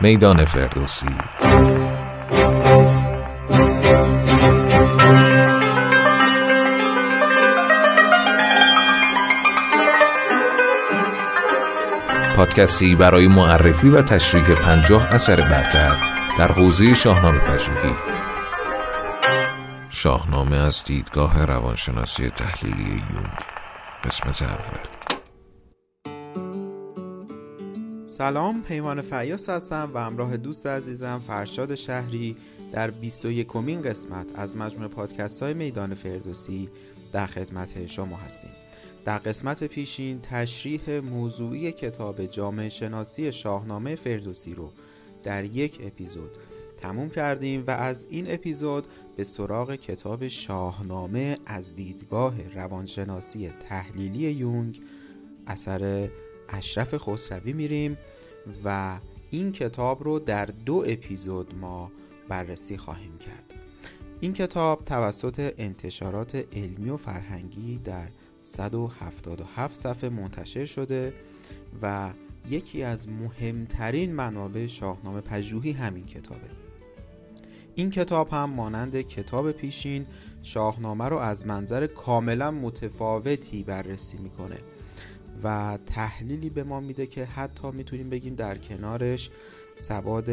میدان فردوسی. پادکستی برای معرفی و تشریح پنجاه اثر برتر در حوزه شاهنامه پژوهی. شاهنامه از دیدگاه روانشناسی تحلیلی یونگ. قسمت اول. سلام پیمان فیاس هستم و همراه دوست عزیزم فرشاد شهری در 21 کمین قسمت از مجموع پادکست های میدان فردوسی در خدمت شما هستیم. در قسمت پیشین تشریح موضوعی کتاب جامعه شناسی شاهنامه فردوسی رو در یک اپیزود تموم کردیم و از این اپیزود به سراغ کتاب شاهنامه از دیدگاه روانشناسی تحلیلی یونگ اثر اشرف خسروی میریم و این کتاب رو در دو اپیزود ما بررسی خواهیم کرد. این کتاب توسط انتشارات علمی و فرهنگی در 177 صفحه منتشر شده و یکی از مهمترین منابع شاهنامه پژوهی همین کتابه. این کتاب هم مانند کتاب پیشین شاهنامه رو از منظر کاملا متفاوتی بررسی می‌کنه. و تحلیلی به ما میده که حتی می‌تونیم بگیم در کنارش سواد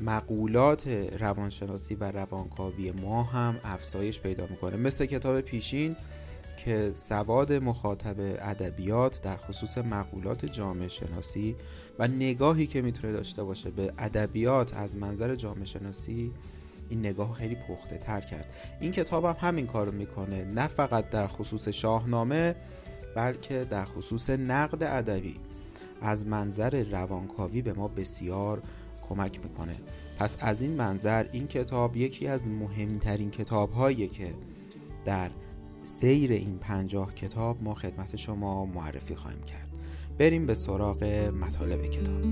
مقولات روانشناسی و روانکاوی ما هم افزایش پیدا می‌کنه. مثل کتاب پیشین که سواد مخاطب ادبیات در خصوص مقولات جامعه شناسی و نگاهی که می‌تونه داشته باشه به ادبیات از منظر جامعه شناسی این نگاه خیلی پخته تر کرد. این کتاب هم همین کارو می‌کنه. نه فقط در خصوص شاهنامه بلکه در خصوص نقد ادبی از منظر روانکاوی به ما بسیار کمک می‌کنه. پس از این منظر این کتاب یکی از مهمترین کتاب هایی که در سیر این پنجاه کتاب ما خدمت شما معرفی خواهیم کرد. بریم به سراغ مطالب کتاب.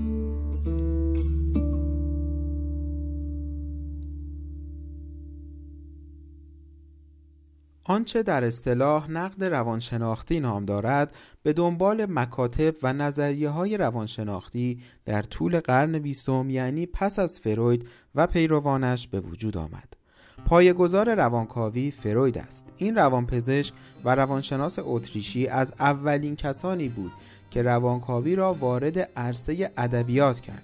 آنچه در اصطلاح نقد روانشناختی نام دارد به دنبال مکاتب و نظریه های روانشناختی در طول قرن بیستم یعنی پس از فروید و پیروانش به وجود آمد. پایگزار روانکاوی فروید است. این روانپزشک و روانشناس اتریشی از اولین کسانی بود که روانکاوی را وارد عرصه ادبیات کرد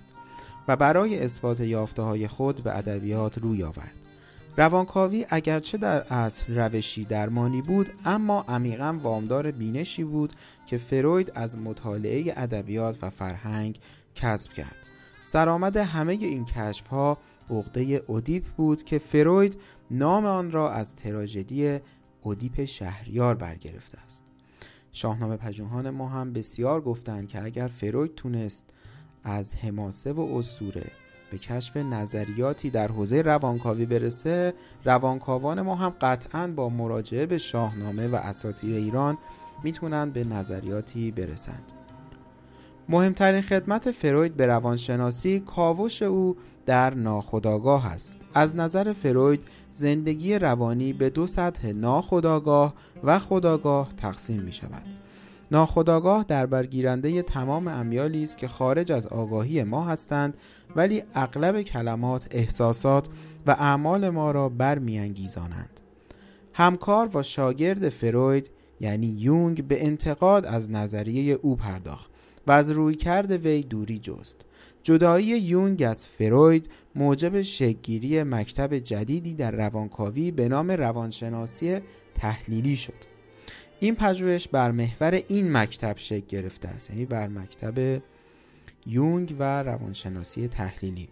و برای اثبات یافته های خود به ادبیات روی آورد. روانکاوی اگرچه در اصل روشی درمانی بود اما عمیقا وامدار بینشی بود که فروید از مطالعه ادبیات و فرهنگ کسب کرد. سرآمد همه این کشف ها عقده اودیپ بود که فروید نام آن را از تراژدی اودیپ شهریار برگرفته است. شاهنامه پژوهان ما هم بسیار گفتند که اگر فروید تونست از حماسه و اسطوره به کشف نظریاتی در حوزه روانکاوی برسه روانکاوان ما هم قطعا با مراجعه به شاهنامه و اساطیر ایران می‌تونن به نظریاتی برسند. مهمترین خدمت فروید به روانشناسی کاوش او در ناخودآگاه است. از نظر فروید زندگی روانی به دو سطح ناخودآگاه و خودآگاه تقسیم می شود ناخودآگاه در برگیرنده تمام امیالی است که خارج از آگاهی ما هستند ولی اغلب کلمات احساسات و اعمال ما را برمیانگیزانند. همکار و شاگرد فروید یعنی یونگ به انتقاد از نظریه او پرداخت و از رویکرد وی دوری جست. جدایی یونگ از فروید موجب شکگیری مکتب جدیدی در روانکاوی به نام روانشناسی تحلیلی شد. این پژوهش بر محور این مکتب شکل گرفته است یعنی بر مکتب یونگ و روانشناسی تحلیلی.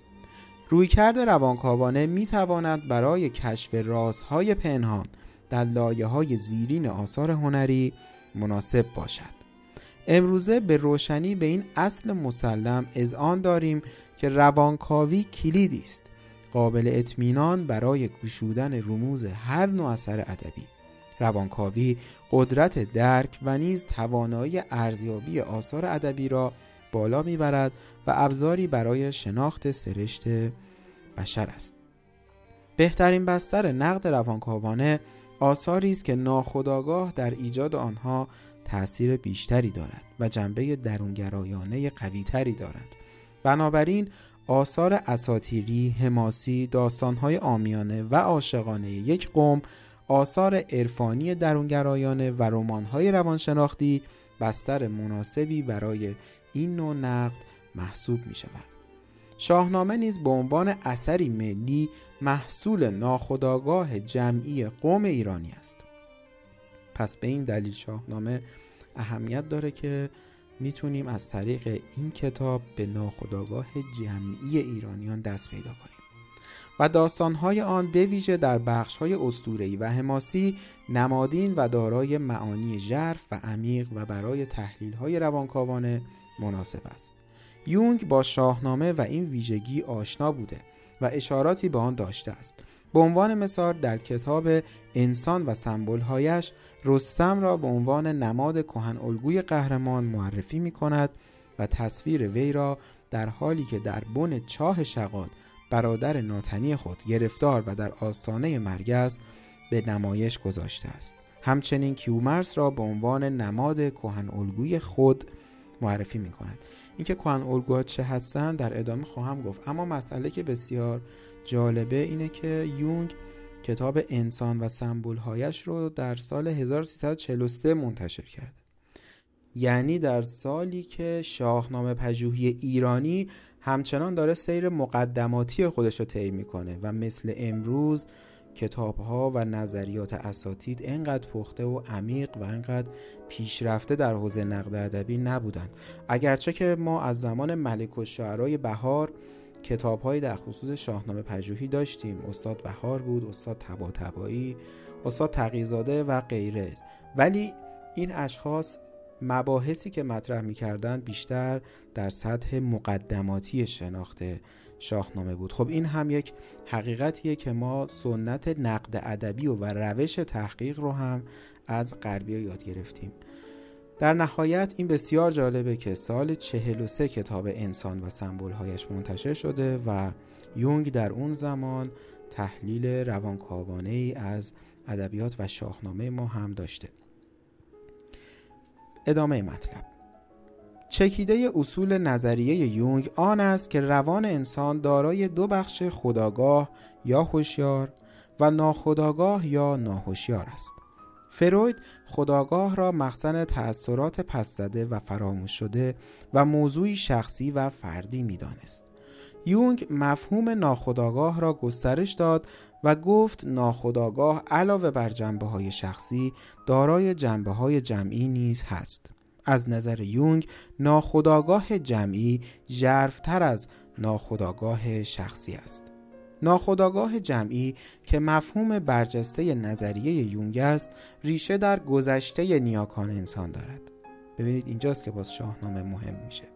رویکرد روانکاوانه می تواند برای کشف رازهای پنهان در لایه های زیرین آثار هنری مناسب باشد. امروزه به روشنی به این اصل مسلم آن داریم که روانکاوی کلیدی است. قابل اطمینان برای گشودن رموز هر نوع اثر ادبی. روانکاوی قدرت درک و نیز توانایی ارزیابی آثار ادبی را بالا می‌برد و ابزاری برای شناخت سرشت بشر است. بهترین بستر نقد روانکاوانه آثاری است که ناخودآگاه در ایجاد آنها تأثیر بیشتری دارد و جنبه درونگرایانه قویتری دارند. بنابراین آثار اساتیری، حماسی، داستانهای آمیانه و عاشقانه یک قوم، آثار عرفانی درونگرایانه و رمان‌های روانشناختی بستر مناسبی برای این نوع نقد محسوب می شود. شاهنامه نیز به عنوان اثری ملی محصول ناخداگاه جمعی قوم ایرانی است. پس به این دلیل شاهنامه اهمیت داره که می‌تونیم از طریق این کتاب به ناخداگاه جمعی ایرانیان دست پیدا کنیم و داستانهای آن به ویژه در بخشهای اسطوره‌ای و حماسی نمادین و دارای معانی ژرف و عمیق و برای تحلیل‌های روانکاوانه مناسب است. یونگ با شاهنامه و این ویژگی آشنا بوده و اشاراتی به آن داشته است. به عنوان مثال در کتاب انسان و سمبولهایش رستم را به عنوان نماد کهن الگوی قهرمان معرفی می کند و تصویر وی را در حالی که در بن چاه شقاد برادر ناتنی خود گرفتار و در آستانه مرگ است به نمایش گذاشته است. همچنین کیومرس را به عنوان نماد کهن الگوی خود معرفی می کند اینکه کهن الگوها چه هستند در ادامه خواهم گفت. اما مسئله که بسیار جالبه اینه که یونگ کتاب انسان و سمبولهایش رو در سال 1343 منتشر کرده. یعنی در سالی که شاهنامه پژوهی ایرانی همچنان داره سیر مقدماتی خودش رو طی می‌کنه و مثل امروز کتاب ها و نظریات اساتید انقدر پخته و عمیق و انقدر پیشرفته در حوزه نقد ادبی نبودند. اگرچه که ما از زمان ملک و شعرهای بهار کتابهایی در خصوص شاهنامه پژوهی داشتیم. استاد بهار بود استاد تبا تبایی استاد تقیزاده و غیره. ولی این اشخاص مباحثی که مطرح می‌کردن بیشتر در سطح مقدماتی شناخت شاهنامه بود. خب این هم یک حقیقتیه که ما سنت نقد ادبی و, و روش تحقیق رو هم از غربی یاد گرفتیم. در نهایت این بسیار جالبه که سال 43 کتاب انسان و سمبولهایش منتشر شده و یونگ در اون زمان تحلیل روانکاوانه ای از ادبیات و شاهنامه ما هم داشته. ادامه مطلب چکیده اصول نظریه یونگ آن است که روان انسان دارای دو بخش خداگاه یا هوشیار و ناخداگاه یا ناهوشیار است فروید خداگاه را مخزن تأثیرات پس زده و فراموش شده و موضوعی شخصی و فردی می‌دانست. یونگ مفهوم ناخداگاه را گسترش داد و گفت ناخداگاه علاوه بر جنبه های شخصی دارای جنبه های جمعی نیز هست. از نظر یونگ ناخداگاه جمعی ژرفتر از ناخداگاه شخصی است. ناخداگاه جمعی که مفهوم برجسته نظریه یونگ است ریشه در گذشته نیاکان انسان دارد ببینید اینجاست که باز شاهنامه مهم میشه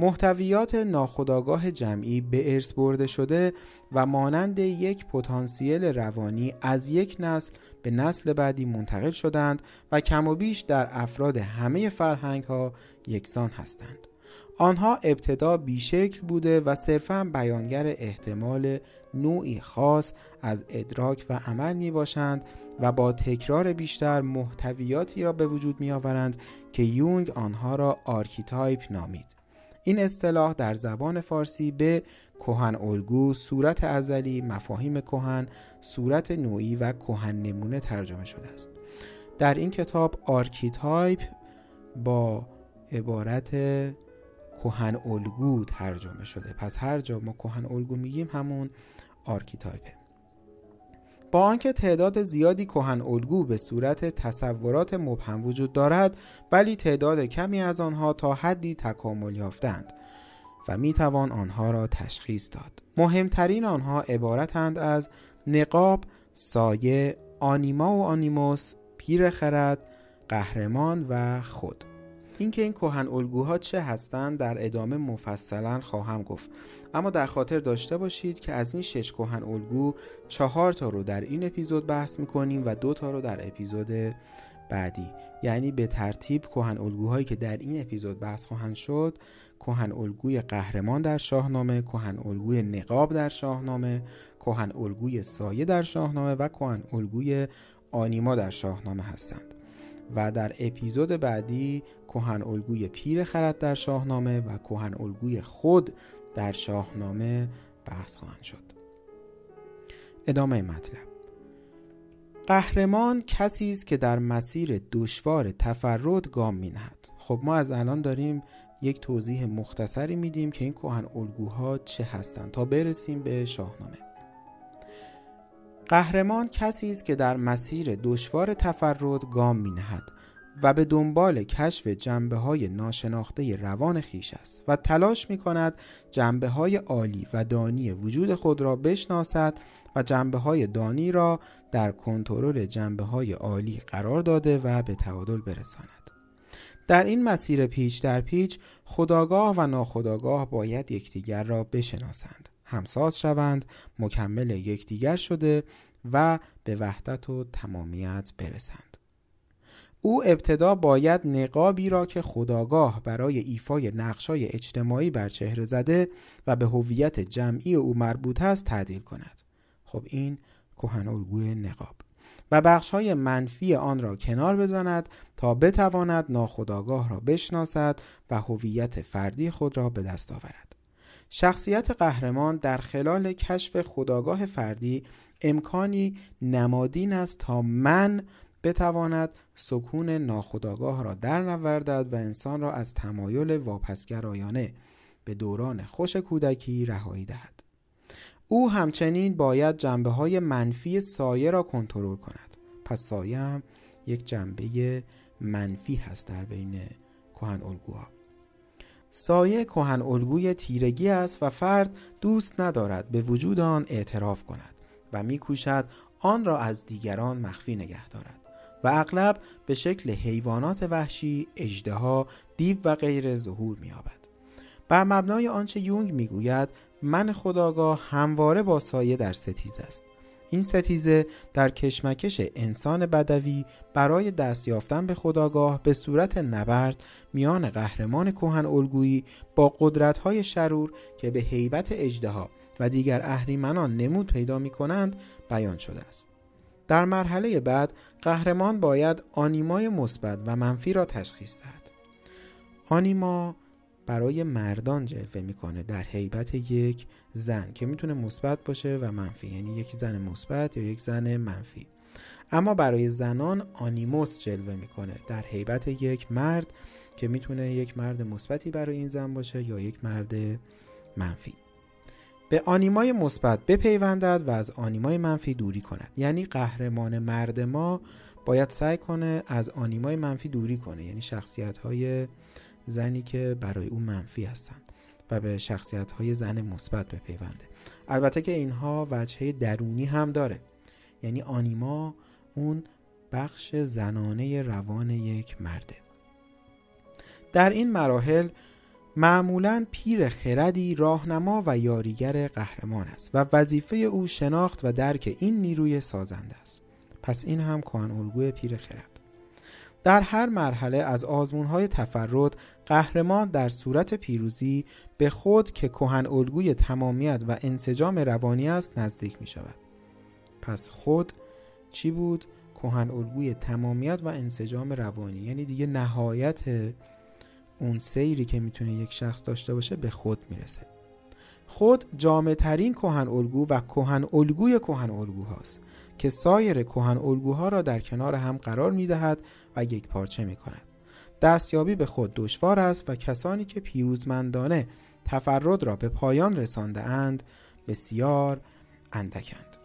محتویات ناخداگاه جمعی به ارث برده شده و مانند یک پتانسیل روانی از یک نسل به نسل بعدی منتقل شدند و کم و بیش در افراد همه فرهنگ ها یکسان هستند آنها ابتدا بیشکل بوده و صرفا بیانگر احتمال نوعی خاص از ادراک و عمل می باشند و با تکرار بیشتر محتویاتی را به وجود می آورند که یونگ آنها را archetype نامید. این اصطلاح در زبان فارسی به کهن الگو، صورت ازلی، مفاهیم کهن، صورت نوعی و کهن نمونه ترجمه شده است. در این کتاب archetype با عبارت کهن الگو ترجمه شده پس هر جا ما کهن الگو میگیم همون archetype ه با آنکه تعداد زیادی کهن الگو به صورت تصورات مبهم وجود دارد ولی تعداد کمی از آنها تا حدی تکامل یافتند و می توان آنها را تشخیص داد. مهمترین آنها عبارتند از نقاب، سایه، آنیما و آنیموس، پیر خرد، قهرمان و خود. اینکه این کهن الگوها چه هستند در ادامه مفصلا خواهم گفت. اما در خاطر داشته باشید که از این شش کهن الگو چهار تا رو در این اپیزود بحث می‌کنیم و دو تا رو در اپیزود بعدی. یعنی به ترتیب کهن الگوهایی که در این اپیزود بحث خواهند شد کهن الگوی قهرمان در شاهنامه کهن الگوی نقاب در شاهنامه کهن الگوی سایه در شاهنامه و کهن الگوی آنیما در شاهنامه هستند. و در اپیزود بعدی کهن الگوی پیر خرد در شاهنامه و کهن الگوی خود در شاهنامه بحث خواهند شد. ادامه مطلب. قهرمان کسی است که در مسیر دشوار تفرد گام مینهد. خب ما از الان داریم یک توضیح مختصری میدیم که این کهن الگوها چه هستند تا برسیم به شاهنامه. قهرمان کسی است که در مسیر دشوار تفرد گام مینهد و به دنبال کشف جنبه های ناشناخته روان خیش است و تلاش می کند جنبه های عالی و دانی وجود خود را بشناسد و جنبه های دانی را در کنترل جنبه های عالی قرار داده و به تعادل برساند. در این مسیر پیچ در پیچ خداگاه و ناخداگاه باید یکدیگر را بشناسند همساز شوند مکمل یکدیگر شده و به وحدت و تمامیت برسند. او ابتدا باید نقابی را که خداگاه برای ایفای نقشای اجتماعی بر چهره زده و به هویت جمعی او مربوط است تعدیل کند. خب این کهن الگوی نقاب. و بخش های منفی آن را کنار بزند تا بتواند ناخداگاه را بشناسد و هویت فردی خود را به دست آورد. شخصیت قهرمان در خلال کشف خداگاه فردی امکانی نمادین است تا من بتواند سکون ناخداگاه را در نوردد و انسان را از تمایل واپسگرایانه به دوران خوش کودکی رهایی دهد. او همچنین باید جنبه های منفی سایه را کنترل کند. پس سایه هم یک جنبه منفی هست در بین کهن الگوها سایه کهن الگوی تیرگی است و فرد دوست ندارد به وجود آن اعتراف کند و میکوشد آن را از دیگران مخفی نگه دارد و اغلب به شکل حیوانات وحشی، اژدها، دیو و غیر ظهور می‌یابد. بر مبنای آنچه یونگ می‌گوید من خداگاه همواره با سایه در ستیز است این ستیزه در کشمکش انسان بدوی برای دست یافتن به خداگاه به صورت نبرد میان قهرمان کوهن الگویی با قدرت‌های شرور که به هیبت اجدها و دیگر اهریمنان نمود پیدا می کنند بیان شده است. در مرحله بعد قهرمان باید آنیمای مثبت و منفی را تشخیص دهد. آنیما برای مردان جلوه می‌کنه در حیبت یک زن که می‌تونه مثبت باشه و منفی. یعنی یک زن مثبت یا یک زن منفی. اما برای زنان آنیموس جلوه می‌کنه. در حیبت یک مرد که می‌تونه یک مرد مثبتی برای این زن باشه یا یک مرد منفی. به آنیمای مثبت بپیوندد و از آنیمای منفی دوری کند. یعنی قهرمان مرد ما باید سعی کنه از آنیمای منفی دوری کنه. یعنی شخصیت های زنی که برای او منفی هستند. و به شخصیت های زن مثبت بپیونده. البته که اینها وجهه درونی هم داره. یعنی آنیما اون بخش زنانه روان یک مرده. در این مراحل معمولا پیر خردی راهنما و یاریگر قهرمان است و وظیفه او شناخت و درک این نیروی سازنده است. پس این هم کهن الگوی پیر خرد. در هر مرحله از های تفرد قهرمان در صورت پیروزی به خود که کهن الگوی تمامیت و انسجام روانی است نزدیک می شود. پس خود چی بود؟ کهن الگوی تمامیت و انسجام روانی یعنی دیگه نهایت اون سیری که می‌تونه یک شخص داشته باشه به خود می‌رسه خود جامع ترین کهن الگو و کهن الگوی کهن الگو هاست که سایر کهن الگوها را در کنار هم قرار می دهد و یک پارچه می کند. دستیابی به خود دشوار است و کسانی که پیروزمندانه تفرد را به پایان رسانده اند بسیار اندکند.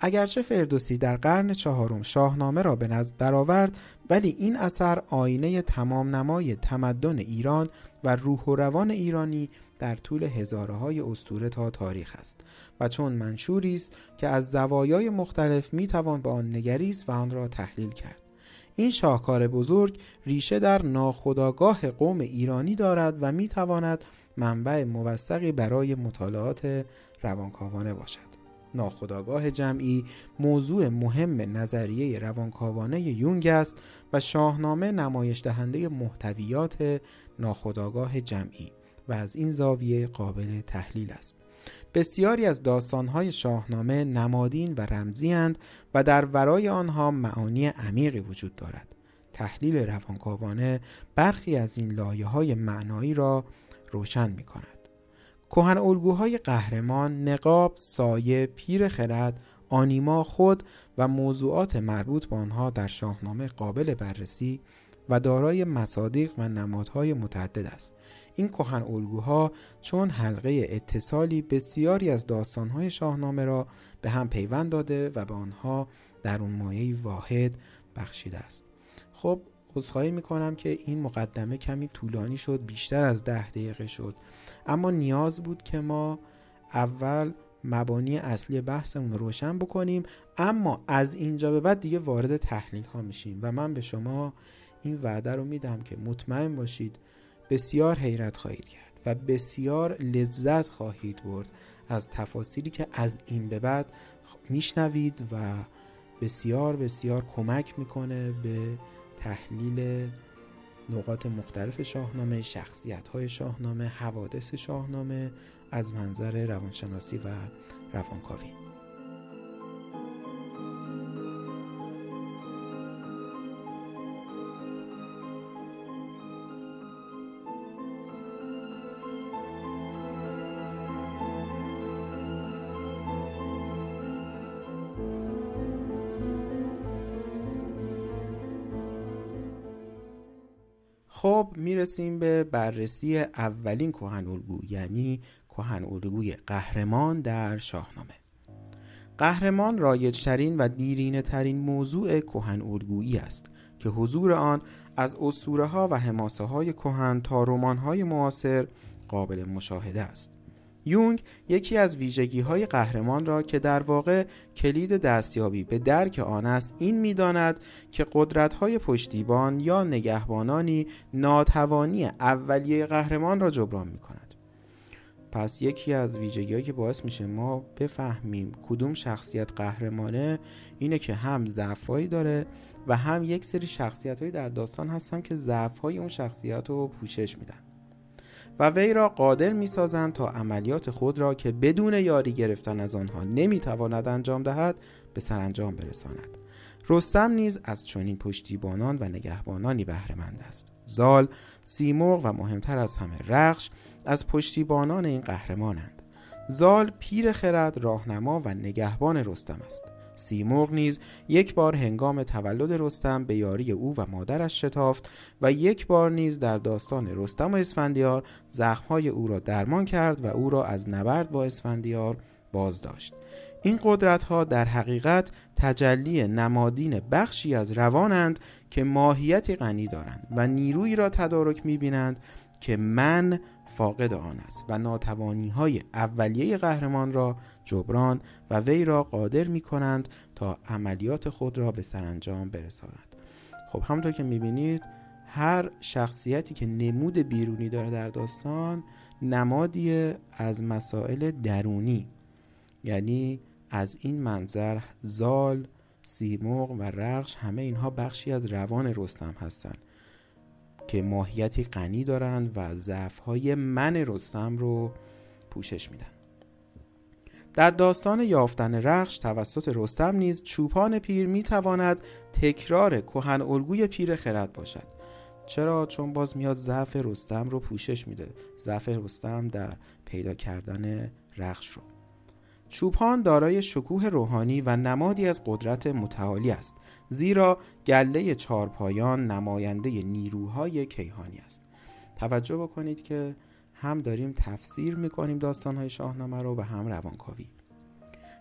اگرچه فردوسی در قرن چهارم شاهنامه را به نظر درآورد ولی این اثر آینه تمام نمای تمدن ایران و روح و روان ایرانی در طول هزاره های استوره تا تاریخ است و چون منشوری است که از زوایای مختلف می توان به آن نگریست و آن را تحلیل کرد این شاهکار بزرگ ریشه در ناخداگاه قوم ایرانی دارد و می تواند منبع موثقی برای مطالعات روانکاوانه باشد. ناخداگاه جمعی موضوع مهم نظریه روانکاوانه یونگ است و شاهنامه نمایش دهنده محتویات ناخداگاه جمعی و از این زاویه قابل تحلیل است. بسیاری از داستانهای شاهنامه نمادین و رمزی هند و در ورای آنها معانی عمیقی وجود دارد. تحلیل روانکاوانه برخی از این لایه های معنایی را روشن می کند کهن الگوهای قهرمان نقاب، سایه، پیر خرد، آنیما خود و موضوعات مربوط به آنها در شاهنامه قابل بررسی و دارای مصادیق و نمادهای متعدد است. این کهن الگوها چون حلقه اتصالی بسیاری از داستانهای شاهنامه را به هم پیوند داده و به آنها در اون مایه واحد بخشیده است. خب عذرخواهی می‌کنم که این مقدمه کمی طولانی شد بیشتر از ده دقیقه شد. اما نیاز بود که ما اول مبانی اصلی بحثمون رو روشن بکنیم اما از اینجا به بعد دیگه وارد تحلیل ها میشیم و من به شما این وعده رو میدم که مطمئن باشید بسیار حیرت خواهید کرد و بسیار لذت خواهید برد از تفاصیلی که از این به بعد میشنوید و بسیار بسیار کمک می‌کنه به تحلیل نقاط مختلف شاهنامه شخصیت های شاهنامه حوادث شاهنامه از منظر روانشناسی و روانکاوی. می‌رسیم به بررسی اولین کهن الگو یعنی کهن الگوی قهرمان در شاهنامه. قهرمان رایجترین و دیرینه ترین موضوع کهن الگویی است که حضور آن از اسطوره ها و حماسه های کهن تا رمان های معاصر قابل مشاهده است. یونگ یکی از ویژگی های قهرمان را که در واقع کلید دستیابی به درک آن است این می‌داند که قدرت های پشتیبان یا نگهبانانی ناتوانی اولیه قهرمان را جبران می کند پس یکی از ویژگی که باعث میشه ما بفهمیم کدوم شخصیت قهرمانه اینه که هم ضعفایی داره و هم یک سری شخصیت در داستان هستن که ضعف اون شخصیت رو پوشش میدن. و وی را قادر می سازند تا عملیات خود را که بدون یاری گرفتن از آنها نمی تواند انجام دهد به سرانجام برساند. رستم نیز از چنین پشتیبانان و نگهبانانی بهرهمند است. زال سیمرغ و مهمتر از همه رخش از پشتیبانان این قهرمانند. زال پیر خرد راهنما و نگهبان رستم است. سیمرغ نیز یک بار هنگام تولد رستم به یاری او و مادرش شتافت و یک بار نیز در داستان رستم و اسفندیار زخمهای او را درمان کرد و او را از نبرد با اسفندیار باز داشت این قدرت ها در حقیقت تجلی نمادین بخشی از روانند که ماهیتی غنی دارند و نیرویی را تدارک می‌بینند که من فاقد آن است و ناتوانی های اولیه قهرمان را جبران و وی را قادر می کنند تا عملیات خود را به سرانجام برساند. خب همونطور که می‌بینید هر شخصیتی که نمود بیرونی داره در داستان نمادی از مسائل درونی. یعنی از این منظر زال، سیمرغ و رخش همه اینها بخشی از روان رستم هستند. که ماهیتی غنی دارند و ضعف‌های من رستم رو پوشش میدن. در داستان یافتن رخش توسط رستم نیز چوپان پیر می‌تواند تکرار کهن الگوی پیر خرد باشد. چرا؟ چون باز میاد ضعف رستم رو پوشش میده. ضعف رستم در پیدا کردن رخش رو. چوپان دارای شکوه روحانی و نمادی از قدرت متعالی است. زیرا گله چارپایان نماینده نیروهای کیهانی است. توجه بکنید که هم داریم تفسیر می‌کنیم داستانهای شاهنامه رو و هم روانکاوی.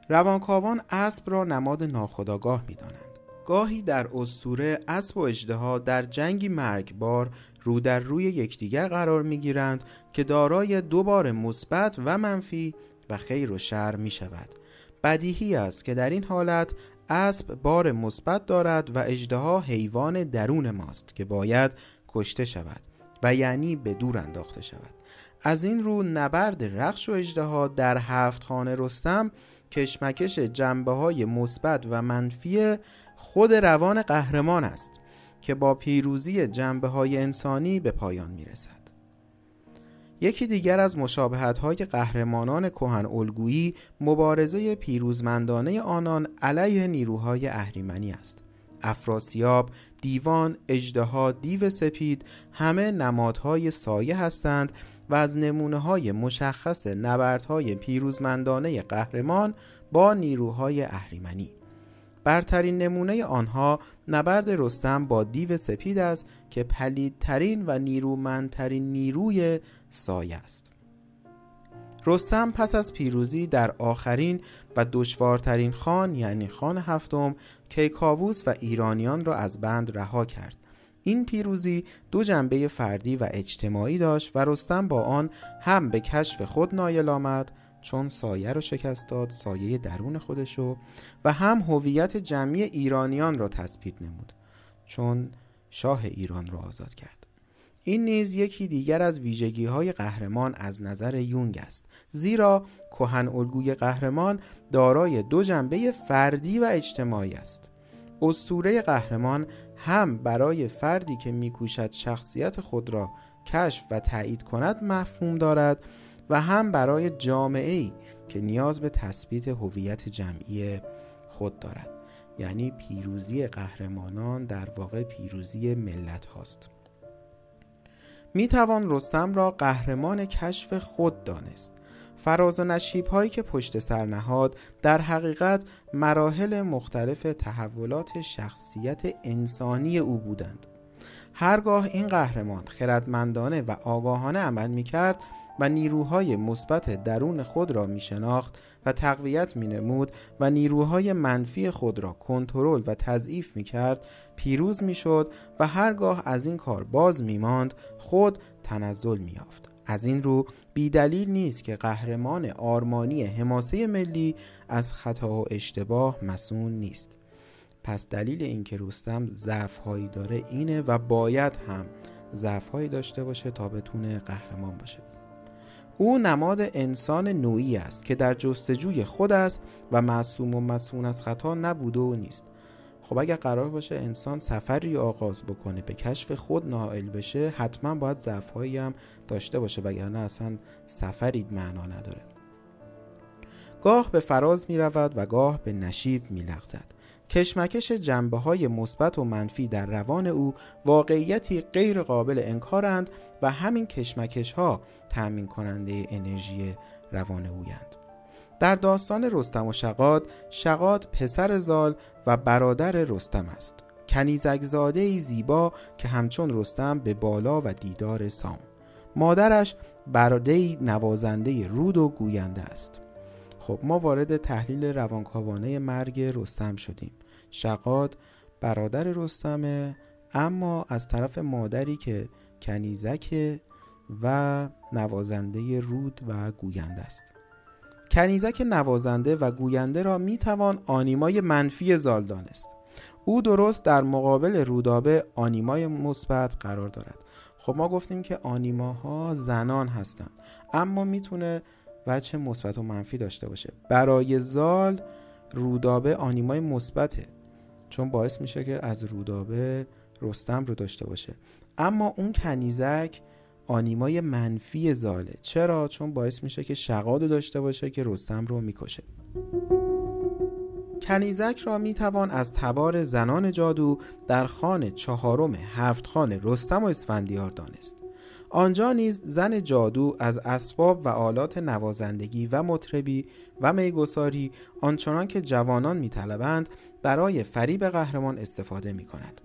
روانکاوان اسب را نماد ناخداگاه می‌دانند. گاهی در استوره اسب و اجدها در جنگی مرگبار رو در روی یکدیگر قرار می‌گیرند که دارای دو بار مثبت و منفی و خیر و شر می شود بدیهی است که در این حالت اسب بار مثبت دارد و اجدها حیوان درون ماست که باید کشته شود و یعنی به دور انداخته شود از این رو نبرد رخش و اجدها در هفت خانه رستم کشمکش جنبه های مثبت و منفی خود روان قهرمان است که با پیروزی جنبه های انسانی به پایان می رسد. یکی دیگر از مشابهت های قهرمانان کهن الگویی مبارزه پیروزمندانه آنان علیه نیروهای اهریمنی است. افراسیاب، دیوان، اجدها، دیو سپید همه نمادهای سایه هستند و از نمونه های مشخص نبردهای پیروزمندانه قهرمان با نیروهای اهریمنی. برترین نمونه آنها نبرد رستم با دیو سپید است که پلیدترین و نیرومندترین نیروی سایه است. رستم پس از پیروزی در آخرین و دشوارترین خان یعنی خان هفتم کیکاووس و ایرانیان را از بند رها کرد. این پیروزی دو جنبه فردی و اجتماعی داشت و رستم با آن هم به کشف خود نایل آمد چون سایه رو شکست داد سایه درون خودشو و هم هویت جمعی ایرانیان را تثبیت نمود چون شاه ایران را آزاد کرد. این نیز یکی دیگر از ویژگی های قهرمان از نظر یونگ است. زیرا کهن الگوی قهرمان دارای دو جنبه فردی و اجتماعی است. استوره قهرمان هم برای فردی که میکوشد شخصیت خود را کشف و تایید کند مفهوم دارد و هم برای جامعه ای که نیاز به تثبیت هویت جمعی خود دارد. یعنی پیروزی قهرمانان در واقع پیروزی ملت هاست. می توان رستم را قهرمان کشف خود دانست. فراز و نشیب هایی که پشت سر نهاد در حقیقت مراحل مختلف تحولات شخصیت انسانی او بودند. هرگاه این قهرمان خردمندانه و آگاهانه عمل می کرد و نیروهای مثبت درون خود را می شناخت و تقویت می نمود و نیروهای منفی خود را کنترل و تضعیف می کرد پیروز می شد و هرگاه از این کار باز می ماند خود تنزل می یافت. از این رو بیدلیل نیست که قهرمان آرمانی حماسه ملی از خطا و اشتباه مسون نیست پس دلیل اینکه رستم ضعف هایی داره اینه و باید هم ضعف هایی داشته باشه تا بتونه قهرمان باشه او نماد انسان نوعی است که در جستجوی خود است و معصوم و مسئول از خطا نبوده و نیست. خب اگر قرار باشه انسان سفری آغاز بکنه به کشف خود نائل بشه حتما باید ضعفهایی هم داشته باشه وگرنه اصلا سفری معنا نداره. گاه به فراز می رود و گاه به نشیب می لغزد کشمکش جنبه های مثبت و منفی در روان او واقعیتی غیر قابل انکارند و همین کشمکش ها تأمین کننده انرژی روان اویند. در داستان رستم و شقاد شقاد پسر زال و برادر رستم است. کنیزکزاده ای زیبا که همچون رستم به بالا و دیدار سام. مادرش براده نوازنده رود و گوینده است. خب ما وارد تحلیل روانکاوانه مرگ رستم شدیم. شقاد برادر رستمه اما از طرف مادری که کنیزک و نوازنده رود و گوینده است. کنیزک نوازنده و گوینده را می‌توان آنیمای منفی زال دانست. او درست در مقابل رودابه آنیمای مثبت قرار دارد. خب ما گفتیم که آنیماها زنان هستند اما می‌تونه وجه مثبت و منفی داشته باشه. برای زال رودابه آنیمای مثبته. چون باعث میشه که از رودابه رستم رو داشته باشه. اما اون کنیزک آنیمای منفی زاله. چرا؟ چون باعث میشه که شقاد داشته باشه که رستم رو می‌کشه. کنیزک را می‌توان از تبار زنان جادو در خانه چهارم هفت خانه رستم و اسفندیار دانست. آنجا نیز زن جادو از اسباب و آلات نوازندگی و مطربی و میگساری آنچنان که جوانان میطلبند برای فریب قهرمان استفاده می کند.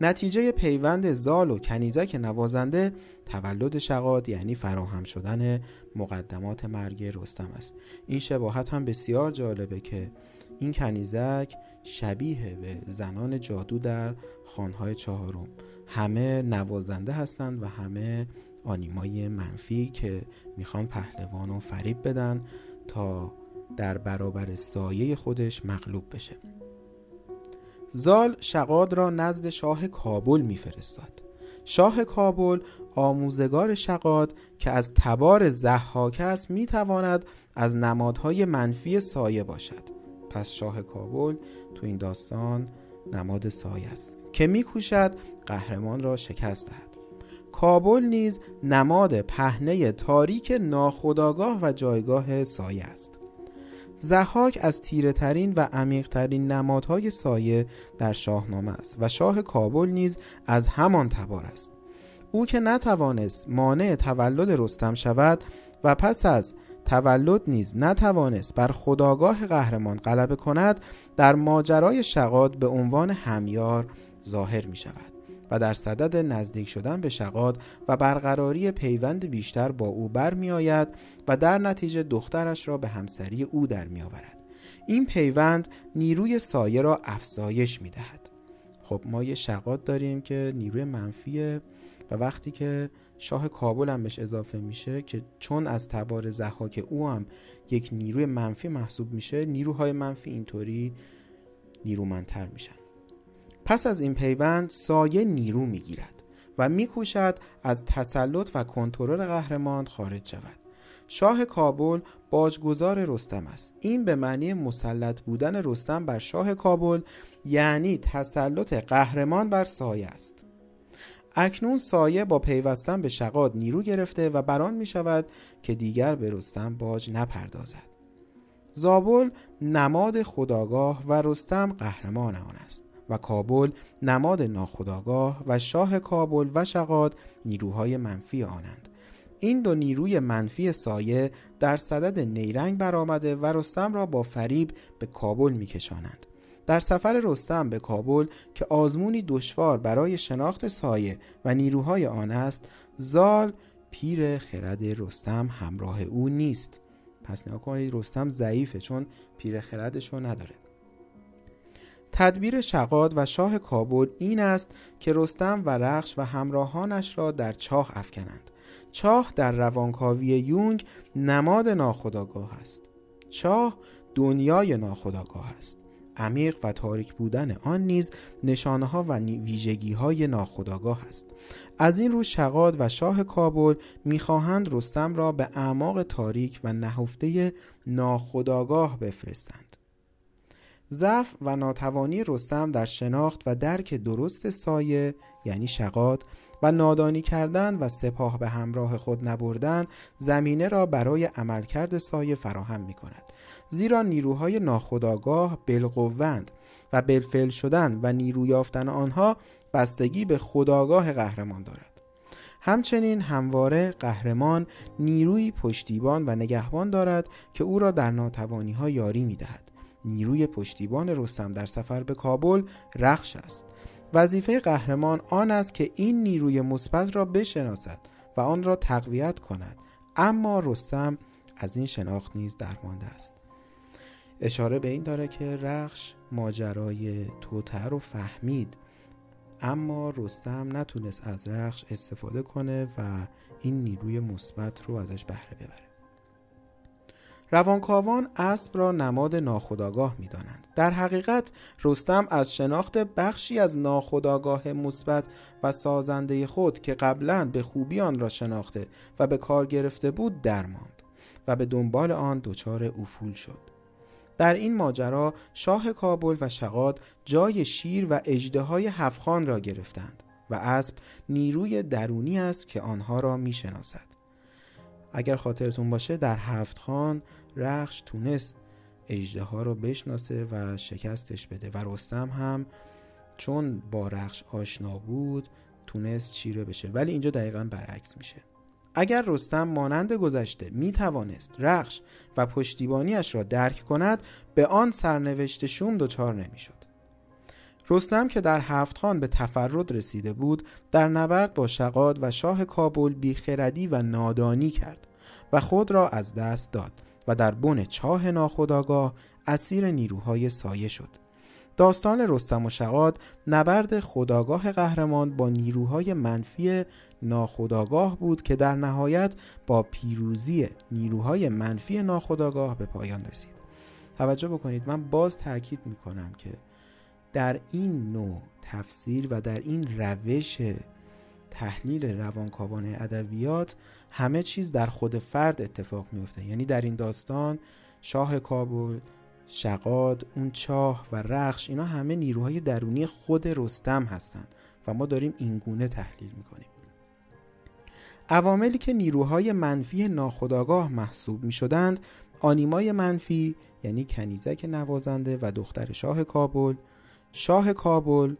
نتیجه پیوند زال و کنیزک نوازنده تولد شقاد یعنی فراهم شدن مقدمات مرگ رستم است این شباهت هم بسیار جالبه که این کنیزک شبیه به زنان جادو در خانهای چهارم همه نوازنده هستند و همه آنیمای منفی که می‌خوان پهلوان و فریب بدن تا در برابر سایه خودش مغلوب بشه. زال شقاد را نزد شاه کابل میفرستاد. شاه کابل آموزگار شقاد که از تبار زحاک است می‌تواند از نمادهای منفی سایه باشد. پس شاه کابل تو این داستان نماد سایه است. که میکوشد قهرمان را شکست دهد. کابل نیز نماد پهنه تاریک ناخداگاه و جایگاه سایه است. زحاک از تیره ترین و عمیق ترین نمادهای سایه در شاهنامه است و شاه کابل نیز از همان تبار است. او که نتوانست مانع تولد رستم شود و پس از تولد نیز نتوانست بر خداگاه قهرمان غلبه کند در ماجرای شقاد به عنوان همیار ظاهر می شود و در صدد نزدیک شدن به شقاد و برقراری پیوند بیشتر با او برمی آید و در نتیجه دخترش را به همسری او در می آورد. این پیوند نیروی سایه را افزایش می دهد. خب ما یه شقاد داریم که نیروی منفیه و وقتی که شاه کابل هم بهش اضافه میشه که چون از تبار زحاک او هم یک نیروی منفی محسوب میشه نیروهای منفی اینطوری نیرومندتر میشن پس از این پیوند سایه نیرو می‌گیرد و میکوشد از تسلط و کنترل قهرمان خارج شود. شاه کابل باجگذار رستم است. این به معنی مسلط بودن رستم بر شاه کابل یعنی تسلط قهرمان بر سایه است. اکنون سایه با پیوستن به شقاد نیرو گرفته و بران می شود که دیگر به رستم باج نپردازد. زابل نماد خداگاه و رستم قهرمان آن است. و کابل نماد ناخداگاه و شاه کابل و شقاد نیروهای منفی آنند. این دو نیروی منفی سایه در صدد نیرنگ برآمده و رستم را با فریب به کابل میکشانند. در سفر رستم به کابل که آزمونی دشوار برای شناخت سایه و نیروهای آن است زال پیر خرد رستم همراه او نیست. پس نگاه کنید رستم ضعیفه چون پیر خردش رو نداره. تدبیر شقاد و شاه کابل این است که رستم و رخش و همراهانش را در چاه افکنند. چاه در روانکاوی یونگ نماد ناخداگاه است. چاه دنیای ناخداگاه است. عمیق و تاریک بودن آن نیز نشانه و ویژگی های ناخداگاه است. از این رو شقاد و شاه کابل می‌خواهند رستم را به اعماق تاریک و نهفته ناخداگاه بفرستند. ضعف و ناتوانی رستم در شناخت و درک درست سایه یعنی شقاد و نادانی کردن و سپاه به همراه خود نبردن زمینه را برای عملکرد سایه فراهم می کند زیرا نیروهای ناخداگاه بلقوند و بلفل شدن و نیرو یافتن آنها بستگی به خداگاه قهرمان دارد همچنین همواره قهرمان نیروی پشتیبان و نگهبان دارد که او را در ناتوانی ها یاری می دهد. نیروی پشتیبان رستم در سفر به کابل رخش است. وظیفه قهرمان آن است که این نیروی مثبت را بشناسد و آن را تقویت کند. اما رستم از این شناخت نیز درمانده است. اشاره به این داره که رخش ماجرای توتر رو فهمید. اما رستم نتونست از رخش استفاده کنه و این نیروی مثبت رو ازش بهره ببره. روانکاوان اسب را نماد ناخداگاه می دانند. در حقیقت رستم از شناخت بخشی از ناخداگاه مثبت و سازنده خود که قبلا به خوبی آن را شناخته و به کار گرفته بود درماند و به دنبال آن دچار افول شد. در این ماجرا شاه کابل و شقاد جای شیر و اجده هفخان را گرفتند و اسب نیروی درونی است که آنها را می شناسد. اگر خاطرتون باشه در هفت خان رخش تونست اجده ها رو بشناسه و شکستش بده. و رستم هم چون با رخش آشنا بود تونست چیره بشه. ولی اینجا دقیقا برعکس میشه. اگر رستم مانند گذشته می توانست رخش و پشتیبانیش را درک کند به آن سرنوشت شوم دچار نمی‌شد. رستم که در هفت خان به تفرد رسیده بود در نبرد با شقاد و شاه کابل بیخردی و نادانی کرد و خود را از دست داد. و در بن چاه ناخداگاه اسیر نیروهای سایه شد. داستان رستم و شقاد نبرد خداگاه قهرمان با نیروهای منفی ناخداگاه بود که در نهایت با پیروزی نیروهای منفی ناخداگاه به پایان رسید. توجه بکنید من باز تاکید می‌کنم که در این نوع تفسیر و در این روش تحلیل روانکاوانه ادبیات همه چیز در خود فرد اتفاق میفته یعنی در این داستان شاه کابل شقاد اون چاه و رخش اینا همه نیروهای درونی خود رستم هستند و ما داریم اینگونه تحلیل می‌کنیم. عواملی که نیروهای منفی ناخداگاه محسوب می شدند آنیمای منفی یعنی کنیزک نوازنده و دختر شاه کابل شاه کابل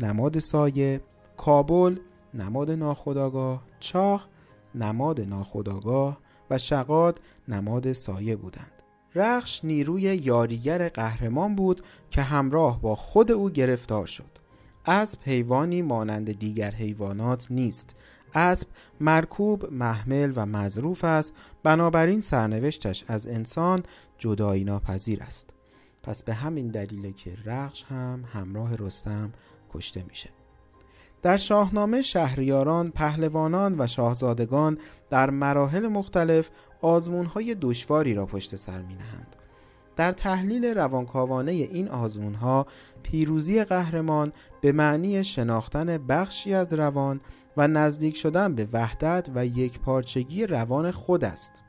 نماد سایه کابل نماد ناخداگاه چاه نماد ناخداگاه و شقاد نماد سایه بودند. رخش نیروی یاریگر قهرمان بود که همراه با خود او گرفتار شد. اسب حیوانی مانند دیگر حیوانات نیست. اسب مرکوب محمل و مظروف است. بنابراین سرنوشتش از انسان جدایی ناپذیر است. پس به همین دلیل که رخش هم همراه رستم کشته میشه در شاهنامه شهریاران، پهلوانان و شاهزادگان در مراحل مختلف آزمونهای دشواری را پشت سر می نهند. در تحلیل روانکاوانه این آزمونها پیروزی قهرمان به معنی شناختن بخشی از روان و نزدیک شدن به وحدت و یک پارچگی روان خود است.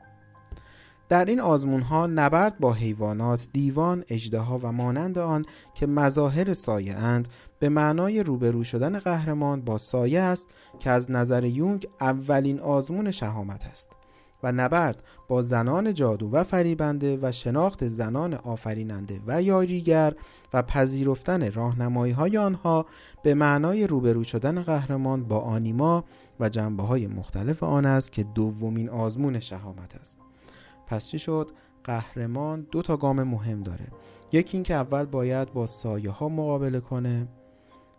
در این آزمون ها نبرد با حیوانات، دیوان، اجدها و مانند آن که مظاهر سایه اند به معنای روبرو شدن قهرمان با سایه است که از نظر یونگ اولین آزمون شهامت است و نبرد با زنان جادو و فریبنده و شناخت زنان آفریننده و یاریگر و پذیرفتن راهنمایی های آنها به معنای روبرو شدن قهرمان با آنیما و جنبه های مختلف آن است که دومین آزمون شهامت است. پس چی شد؟ قهرمان دو تا گام مهم داره. یکی اینکه اول باید با سایه ها مقابله کنه.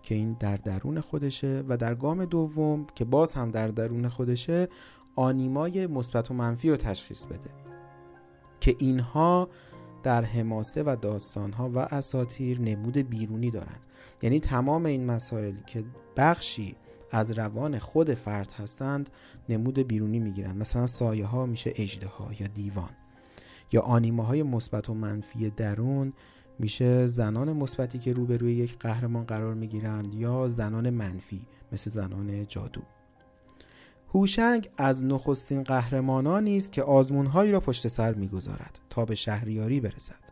که این در درون خودشه و در گام دوم که باز هم در درون خودشه آنیمای مثبت و منفی رو تشخیص بده. که اینها در حماسه و داستانها و اساتیر نمود بیرونی دارند. یعنی تمام این مسائل که بخشی از روان خود فرد هستند نمود بیرونی می‌گیرند. مثلا سایه ها میشه اجده ها یا دیوان. یا آنیمه های مثبت و منفی درون میشه زنان مثبتی که روبروی یک قهرمان قرار می‌گیرند یا زنان منفی مثل زنان جادو. هوشنگ از نخستین قهرمانانی است که آزمونهایی را پشت سر می‌گذارد تا به شهریاری برسد.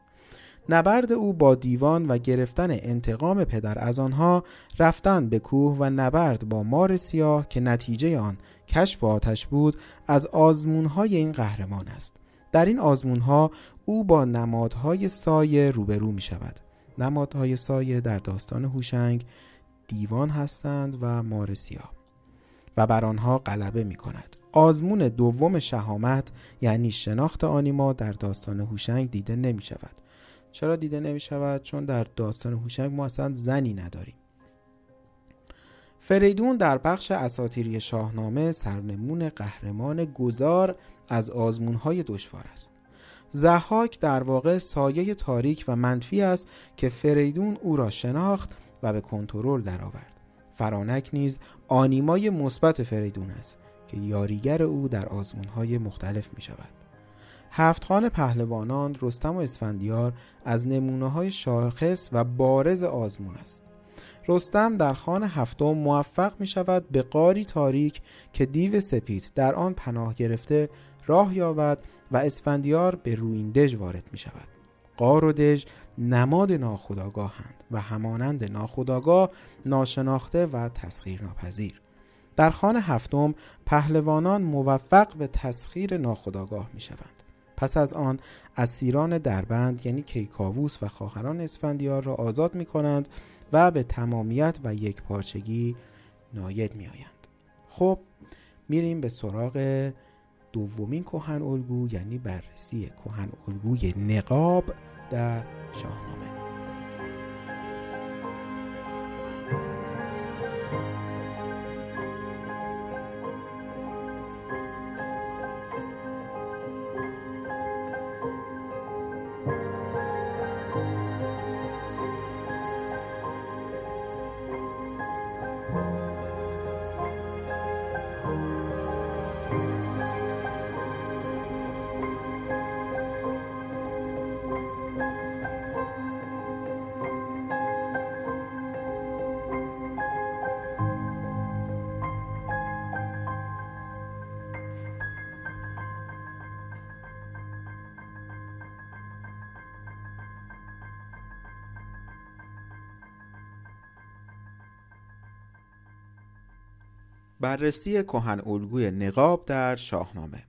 نبرد او با دیوان و گرفتن انتقام پدر از آنها رفتن به کوه و نبرد با مار سیاه که نتیجه آن کشف آتش بود از آزمونهای این قهرمان است. در این آزمونها او با نمادهای سایه روبرو می شود نمادهای سایه در داستان هوشنگ دیوان هستند و مار سیاه و بر آنها غلبه می کند آزمون دوم شهامت یعنی شناخت آنیما در داستان هوشنگ دیده نمی شود چرا دیده نمی شود؟ چون در داستان هوشنگ ما اصلا زنی نداریم. فریدون در بخش اساتیری شاهنامه سرنمون قهرمان گذار از آزمونهای دشوار است. زحاک در واقع سایه تاریک و منفی است که فریدون او را شناخت و به کنترل درآورد. فرانک نیز آنیمای مثبت فریدون است که یاریگر او در آزمونهای مختلف می شود هفتخان پهلوانان رستم و اسفندیار از نمونه های شاخص و بارز آزمون است. رستم در خان هفتم موفق می شود به قاری تاریک که دیو سپید در آن پناه گرفته راه یابد و اسفندیار به رویندژ وارد می شود قار و دژ نماد ناخداگاهند و همانند ناخداگاه ناشناخته و تسخیر ناپذیر در خان هفتم پهلوانان موفق به تسخیر ناخداگاه می شوند پس از آن اسیران دربند یعنی کیکاووس و خواهران اسفندیار را آزاد می کنند و به تمامیت و یک پارچگی ناید می آیند. خب میریم به سراغ دومین کهن الگو یعنی بررسی کهن الگوی نقاب در شاهنامه. بررسی کهن الگوی نقاب در شاهنامه.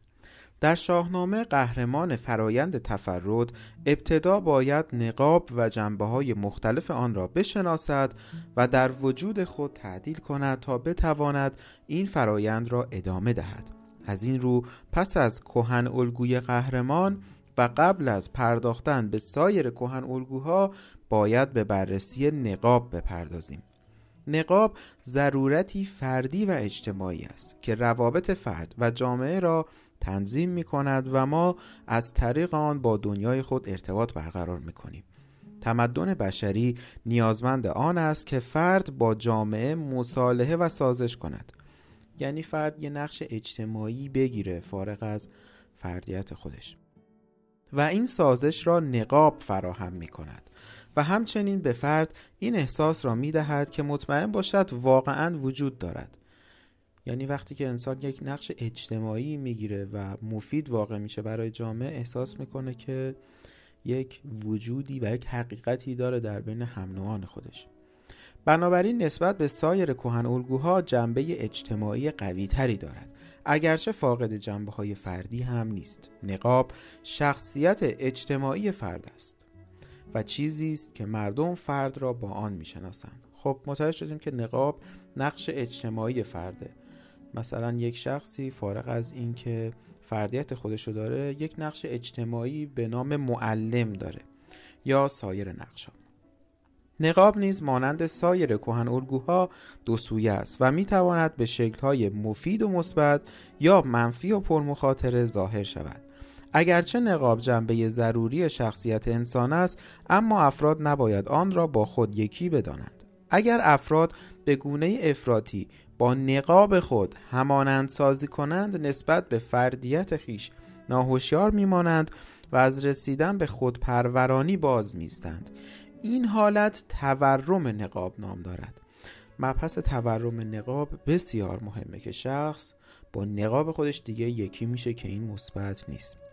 در شاهنامه قهرمان فرایند تفرد ابتدا باید نقاب و جنبه های مختلف آن را بشناسد و در وجود خود تعدیل کند تا بتواند این فرایند را ادامه دهد. از این رو پس از کهن الگوی قهرمان و قبل از پرداختن به سایر کهن الگوها باید به بررسی نقاب بپردازیم. نقاب ضرورتی فردی و اجتماعی است که روابط فرد و جامعه را تنظیم می کند و ما از طریق آن با دنیای خود ارتباط برقرار می کنیم. تمدن بشری نیازمند آن است که فرد با جامعه مصالحه و سازش کند. یعنی فرد یه نقش اجتماعی بگیره فارغ از فردیت خودش. و این سازش را نقاب فراهم می کند و همچنین به فرد این احساس را می دهد که مطمئن باشد واقعا وجود دارد. یعنی وقتی که انسان یک نقش اجتماعی می‌گیره و مفید واقع میشه برای جامعه احساس می‌کنه که یک وجودی و یک حقیقتی داره در بین هم خودش. بنابراین نسبت به سایر کهن الگوها جنبه اجتماعی قوی تری دارد. اگرچه فاقد جنبه های فردی هم نیست. نقاب شخصیت اجتماعی فرد است. و چیزی است که مردم فرد را با آن می‌شناسند خب متوجه شدیم که نقاب نقش اجتماعی فرده مثلا یک شخصی فارغ از اینکه فردیت خودشو داره یک نقش اجتماعی به نام معلم داره یا سایر نقش ها. نقاب نیز مانند سایر کهن الگوها دو سویه است و می تواند به شکل‌های مفید و مثبت یا منفی و پرمخاطره ظاهر شود. اگرچه نقاب جنبه ضروری شخصیت انسان است اما افراد نباید آن را با خود یکی بدانند. اگر افراد به گونه افراطی با نقاب خود همانند سازی کنند نسبت به فردیت خیش ناهوشیار میمانند و از رسیدن به خودپرورانی باز میستند این حالت تورم نقاب نام دارد. مبحث تورم نقاب بسیار مهمه که شخص با نقاب خودش دیگه یکی میشه که این مثبت نیست.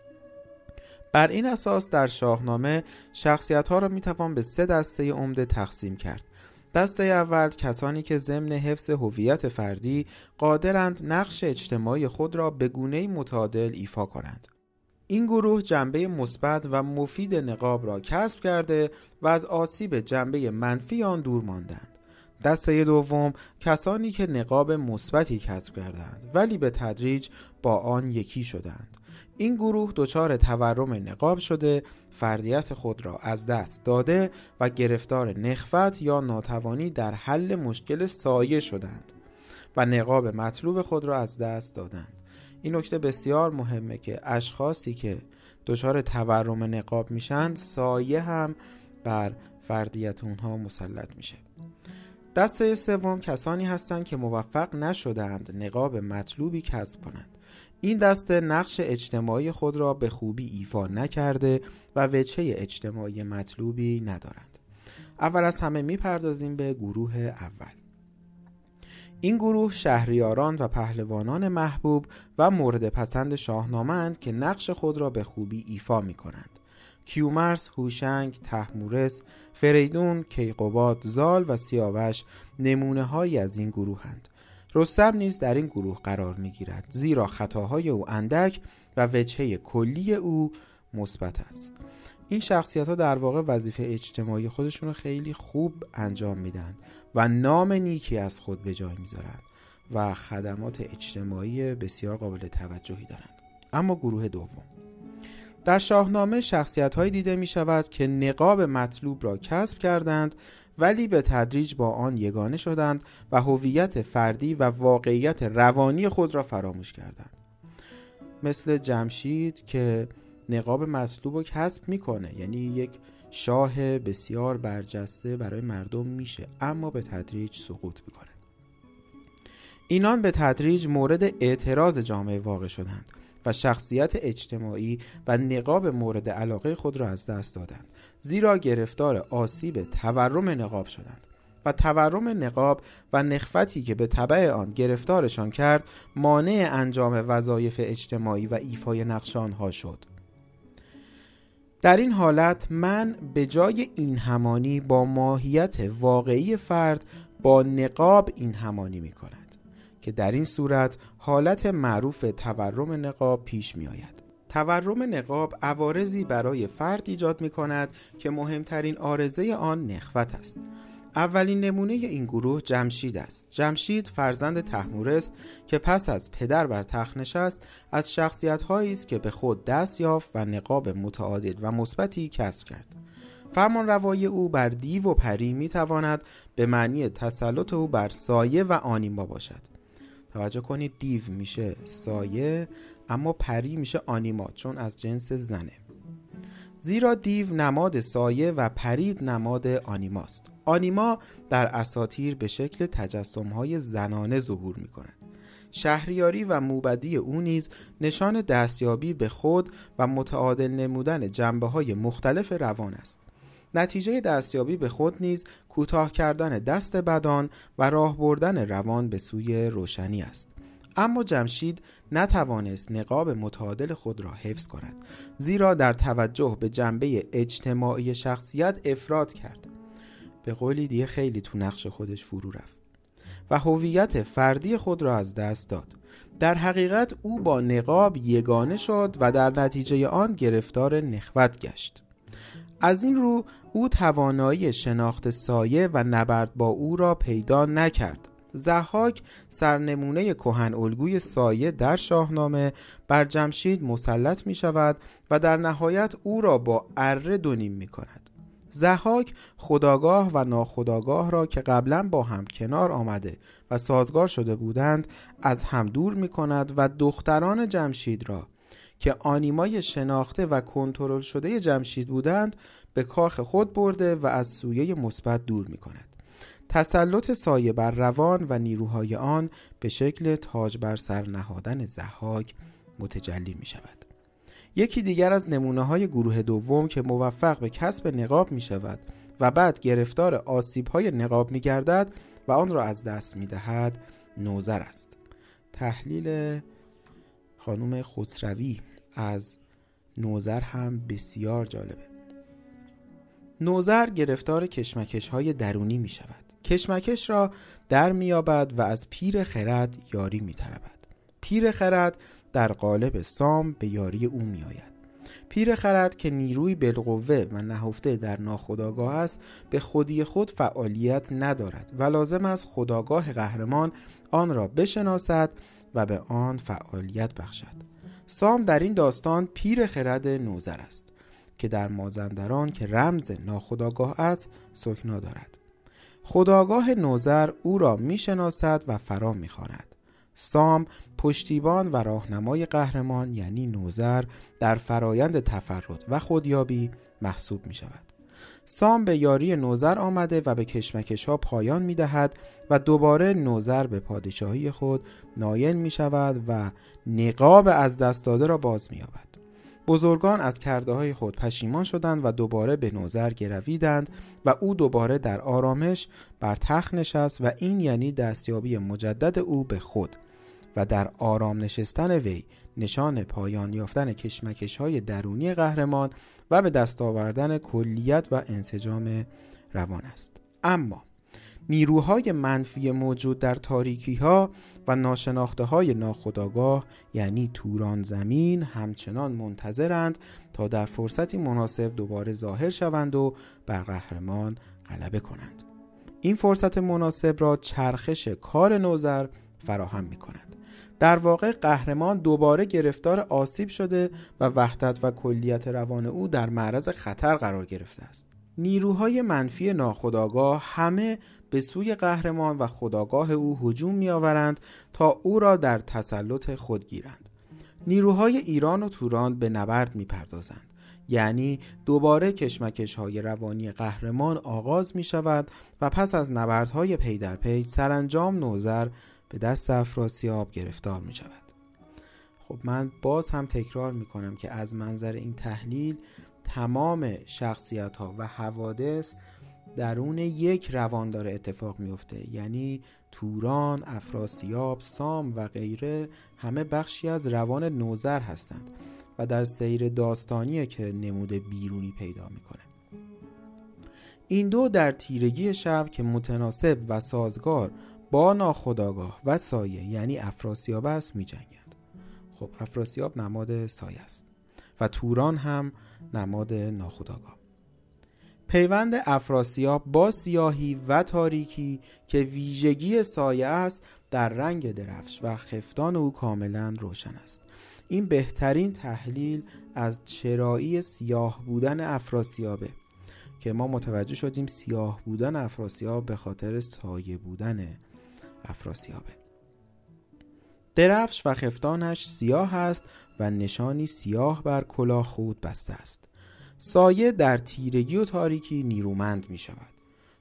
بر این اساس در شاهنامه شخصیت ها را می‌توان به سه دسته عمده تقسیم کرد دسته اول کسانی که ضمن حفظ هویت فردی قادرند نقش اجتماعی خود را به گونه متعادل ایفا کنند این گروه جنبه مثبت و مفید نقاب را کسب کرده و از آسیب جنبه منفی آن دور ماندند. دسته دوم کسانی که نقاب مثبتی کسب کردند ولی به تدریج با آن یکی شدند. این گروه دچار تورم نقاب شده فردیت خود را از دست داده و گرفتار نخفت یا ناتوانی در حل مشکل سایه شدند و نقاب مطلوب خود را از دست دادند. این نکته بسیار مهمه که اشخاصی که دچار تورم نقاب میشن سایه هم بر فردیت اونها مسلط میشه دسته سوم کسانی هستند که موفق نشدند نقاب مطلوبی کسب کنند این دسته نقش اجتماعی خود را به خوبی ایفا نکرده و وجهه اجتماعی مطلوبی ندارند اول از همه می‌پردازیم به گروه اول این گروه شهریاران و پهلوانان محبوب و مورد پسند شاهنامند که نقش خود را به خوبی ایفا می کنند. کیومرس، هوشنگ، تحمورس، فریدون، کیقوباد، زال و سیاوش نمونه هایی از این گروهند. رستم نیز در این گروه قرار می گیرد زیرا خطاهای او اندک و وجهه کلی او مثبت است. این شخصیت ها در واقع وظیفه اجتماعی خودشون رو خیلی خوب انجام میدن و نام نیکی از خود به جای می‌ذارن و خدمات اجتماعی بسیار قابل توجهی دارند اما گروه دوم در شاهنامه شخصیت دیده می شود که نقاب مطلوب را کسب کردند ولی به تدریج با آن یگانه شدند و هویت فردی و واقعیت روانی خود را فراموش کردند. مثل جمشید که نقاب مطلوب رو کسب می‌کنه یعنی یک شاه بسیار برجسته برای مردم میشه اما به تدریج سقوط می‌کنه. اینان به تدریج مورد اعتراض جامعه واقع شدند و شخصیت اجتماعی و نقاب مورد علاقه خود را از دست دادند. زیرا گرفتار آسیب تورم نقاب شدند و تورم نقاب و نخفتی که به طبع آن گرفتارشان کرد مانع انجام وظایف اجتماعی و ایفای نقش آنها شد در این حالت من به جای این همانی با ماهیت واقعی فرد با نقاب این همانی می کند که در این صورت حالت معروف تورم نقاب پیش می آید. تورم نقاب عوارضی برای فرد ایجاد می کند که مهمترین آرزه آن نخوت است. اولین نمونه این گروه جمشید است. جمشید فرزند تحمورست که پس از پدر بر تخت نشست از شخصیت است که به خود دست یافت و نقاب متعادل و مثبتی کسب کرد. فرمان روای او بر دیو و پری می تواند به معنی تسلط او بر سایه و آنیما باشد. توجه کنید دیو میشه سایه اما پری میشه آنیما چون از جنس زنه زیرا دیو نماد سایه و پرید نماد آنیماست آنیما در اساتیر به شکل تجسم های زنانه ظهور می کند. شهریاری و موبدی او نیز نشان دستیابی به خود و متعادل نمودن جنبه های مختلف روان است. نتیجه دستیابی به خود نیز کوتاه کردن دست بدان و راه بردن روان به سوی روشنی است. اما جمشید نتوانست نقاب متعادل خود را حفظ کند زیرا در توجه به جنبه اجتماعی شخصیت افراد کرد. به قولی دیگه خیلی تو نقش خودش فرو رفت و هویت فردی خود را از دست داد. در حقیقت او با نقاب یگانه شد و در نتیجه آن گرفتار نخوت گشت. از این رو او توانایی شناخت سایه و نبرد با او را پیدا نکرد. زحاک سرنمونه کهن الگوی سایه در شاهنامه بر جمشید مسلط می شود و در نهایت او را با اره دونیم می کند زحاک خداگاه و ناخداگاه را که قبلا با هم کنار آمده و سازگار شده بودند از هم دور می کند و دختران جمشید را که آنیمای شناخته و کنترل شده جمشید بودند به کاخ خود برده و از سویه مثبت دور می کند. تسلط سایه بر روان و نیروهای آن به شکل تاج بر سر نهادن زحاک متجلی می شود. یکی دیگر از نمونه های گروه دوم که موفق به کسب نقاب می شود و بعد گرفتار آسیب های نقاب می گردد و آن را از دست می دهد نوزر است. تحلیل خانم خسروی از نوزر هم بسیار جالبه نوزر گرفتار کشمکش های درونی می شود کشمکش را در میابد و از پیر خرد یاری میطلبد. پیر خرد در قالب سام به یاری او میآید. پیر خرد که نیروی بالقوه و نهفته در ناخداگاه است به خودی خود فعالیت ندارد و لازم است خداگاه قهرمان آن را بشناسد و به آن فعالیت بخشد. سام در این داستان پیر خرد نوزر است که در مازندران که رمز ناخداگاه است سکنا دارد. خداگاه نوزر او را می‌شناسد و فرا می‌خواند سام پشتیبان و راهنمای قهرمان یعنی نوزر در فرایند تفرد و خودیابی محسوب می شود. سام به یاری نوزر آمده و به کشمکش ها پایان می دهد و دوباره نوزر به پادشاهی خود نایل می شود و نقاب از دست داده را باز می یابد. بزرگان از کرده های خود پشیمان شدند و دوباره به نوزر گرویدند و او دوباره در آرامش بر تخت نشست و این یعنی دستیابی مجدد او به خود و در آرام نشستن وی نشان پایان یافتن کشمکش های درونی قهرمان و به دست آوردن کلیت و انسجام روان است. اما نیروهای منفی موجود در تاریکی ها و ناشناخته های ناخداگاه یعنی توران زمین همچنان منتظرند تا در فرصتی مناسب دوباره ظاهر شوند و بر قهرمان غلبه کنند. این فرصت مناسب را چرخش کار نوزر فراهم می کند در واقع قهرمان دوباره گرفتار آسیب شده و وحدت و کلیت روان او در معرض خطر قرار گرفته است. نیروهای منفی ناخداگاه همه به سوی قهرمان و خداگاه او هجوم میآورند تا او را در تسلط خود گیرند. نیروهای ایران و توران به نبرد می‌پردازند. یعنی دوباره کشمکش های روانی قهرمان آغاز می شود و پس از نبردهای پی در پی سرانجام نوزر به دست افراسیاب گرفتار می شود خب من باز هم تکرار می کنم که از منظر این تحلیل تمام شخصیت ها و حوادث درون یک روان داره اتفاق میفته یعنی توران، افراسیاب، سام و غیره همه بخشی از روان نوزر هستند و در سیر داستانیه که نمود بیرونی پیدا می‌کنه. این دو در تیرگی شب که متناسب و سازگار با ناخداگاه و سایه یعنی افراسیاب است می جنگند. خب افراسیاب نماد سایه است. و توران هم نماد ناخداگاه پیوند افراسیاب با سیاهی و تاریکی که ویژگی سایه است در رنگ درفش و خفتان او کاملا روشن است. این بهترین تحلیل از چرایی سیاه بودن افراسیابه که ما متوجه شدیم سیاه بودن افراسیاب به خاطر سایه بودن افراسیابه. درفش و خفتانش سیاه است و نشانی سیاه بر کلاه خود بسته است. سایه در تیرگی و تاریکی نیرومند می شود.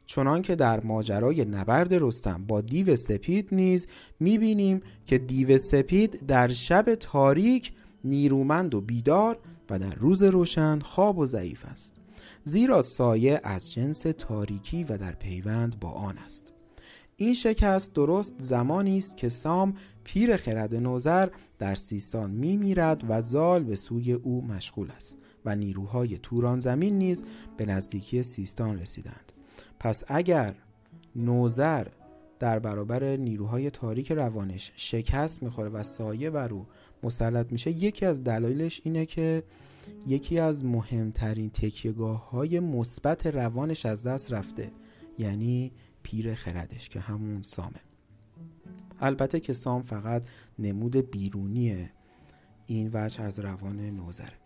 چنان که در ماجرای نبرد رستم با دیو سپید نیز می بینیم که دیو سپید در شب تاریک نیرومند و بیدار و در روز روشن خواب و ضعیف است. زیرا سایه از جنس تاریکی و در پیوند با آن است. این شکست درست زمانی است که سام پیر خرد نوزر در سیستان می میرد و زال به سوی او مشغول است و نیروهای توران زمین نیز به نزدیکی سیستان رسیدند. پس اگر نوزر در برابر نیروهای تاریک روانش شکست می‌خوره و سایه بر او مسلط میشه یکی از دلایلش اینه که یکی از مهمترین تکیهگاه های مثبت روانش از دست رفته یعنی پیر خردش که همون سامه. البته که سام فقط نمود بیرونی این وجه از روان نوزره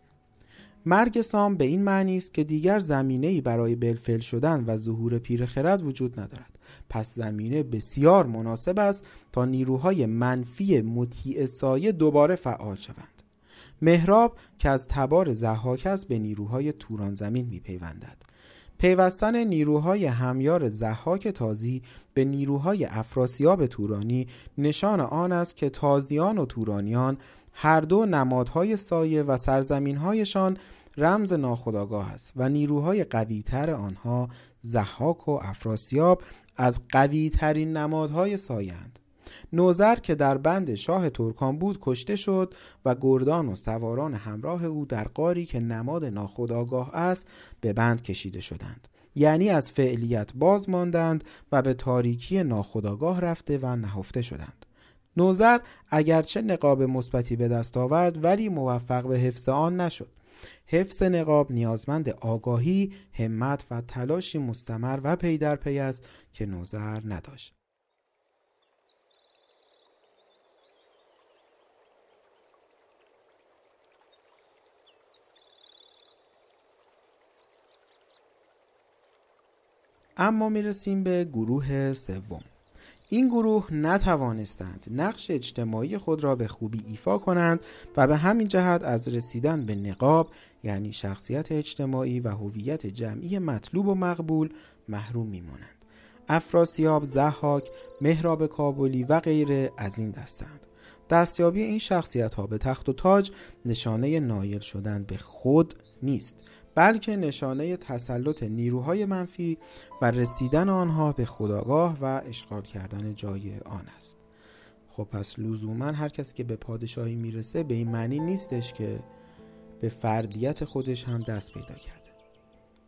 مرگ سام به این معنی است که دیگر زمینه ای برای بلفل شدن و ظهور پیر خرد وجود ندارد. پس زمینه بسیار مناسب است تا نیروهای منفی مطیع سایه دوباره فعال شوند. مهراب که از تبار زحاک است به نیروهای توران زمین می پیوندد پیوستن نیروهای همیار زحاک تازی به نیروهای افراسیاب تورانی نشان آن است که تازیان و تورانیان هر دو نمادهای سایه و سرزمینهایشان رمز ناخداگاه است و نیروهای قویتر آنها زحاک و افراسیاب از قویترین نمادهای سایند نوزر که در بند شاه ترکان بود کشته شد و گردان و سواران همراه او در قاری که نماد ناخداگاه است به بند کشیده شدند. یعنی از فعلیت باز ماندند و به تاریکی ناخداگاه رفته و نهفته شدند. نوزر اگرچه نقاب مثبتی به دست آورد ولی موفق به حفظ آن نشد. حفظ نقاب نیازمند آگاهی، همت و تلاشی مستمر و پی در پی است که نوزر نداشت. اما می‌رسیم به گروه سوم. این گروه نتوانستند نقش اجتماعی خود را به خوبی ایفا کنند و به همین جهت از رسیدن به نقاب یعنی شخصیت اجتماعی و هویت جمعی مطلوب و مقبول محروم میمانند. افراسیاب، زحاک، مهراب کابلی و غیره از این دستند. دستیابی این شخصیت ها به تخت و تاج نشانه نایل شدن به خود نیست. بلکه نشانه تسلط نیروهای منفی و رسیدن آنها به خداگاه و اشغال کردن جای آن است. خب پس لزوما هر کسی که به پادشاهی می‌رسه به این معنی نیستش که به فردیت خودش هم دست پیدا کرده.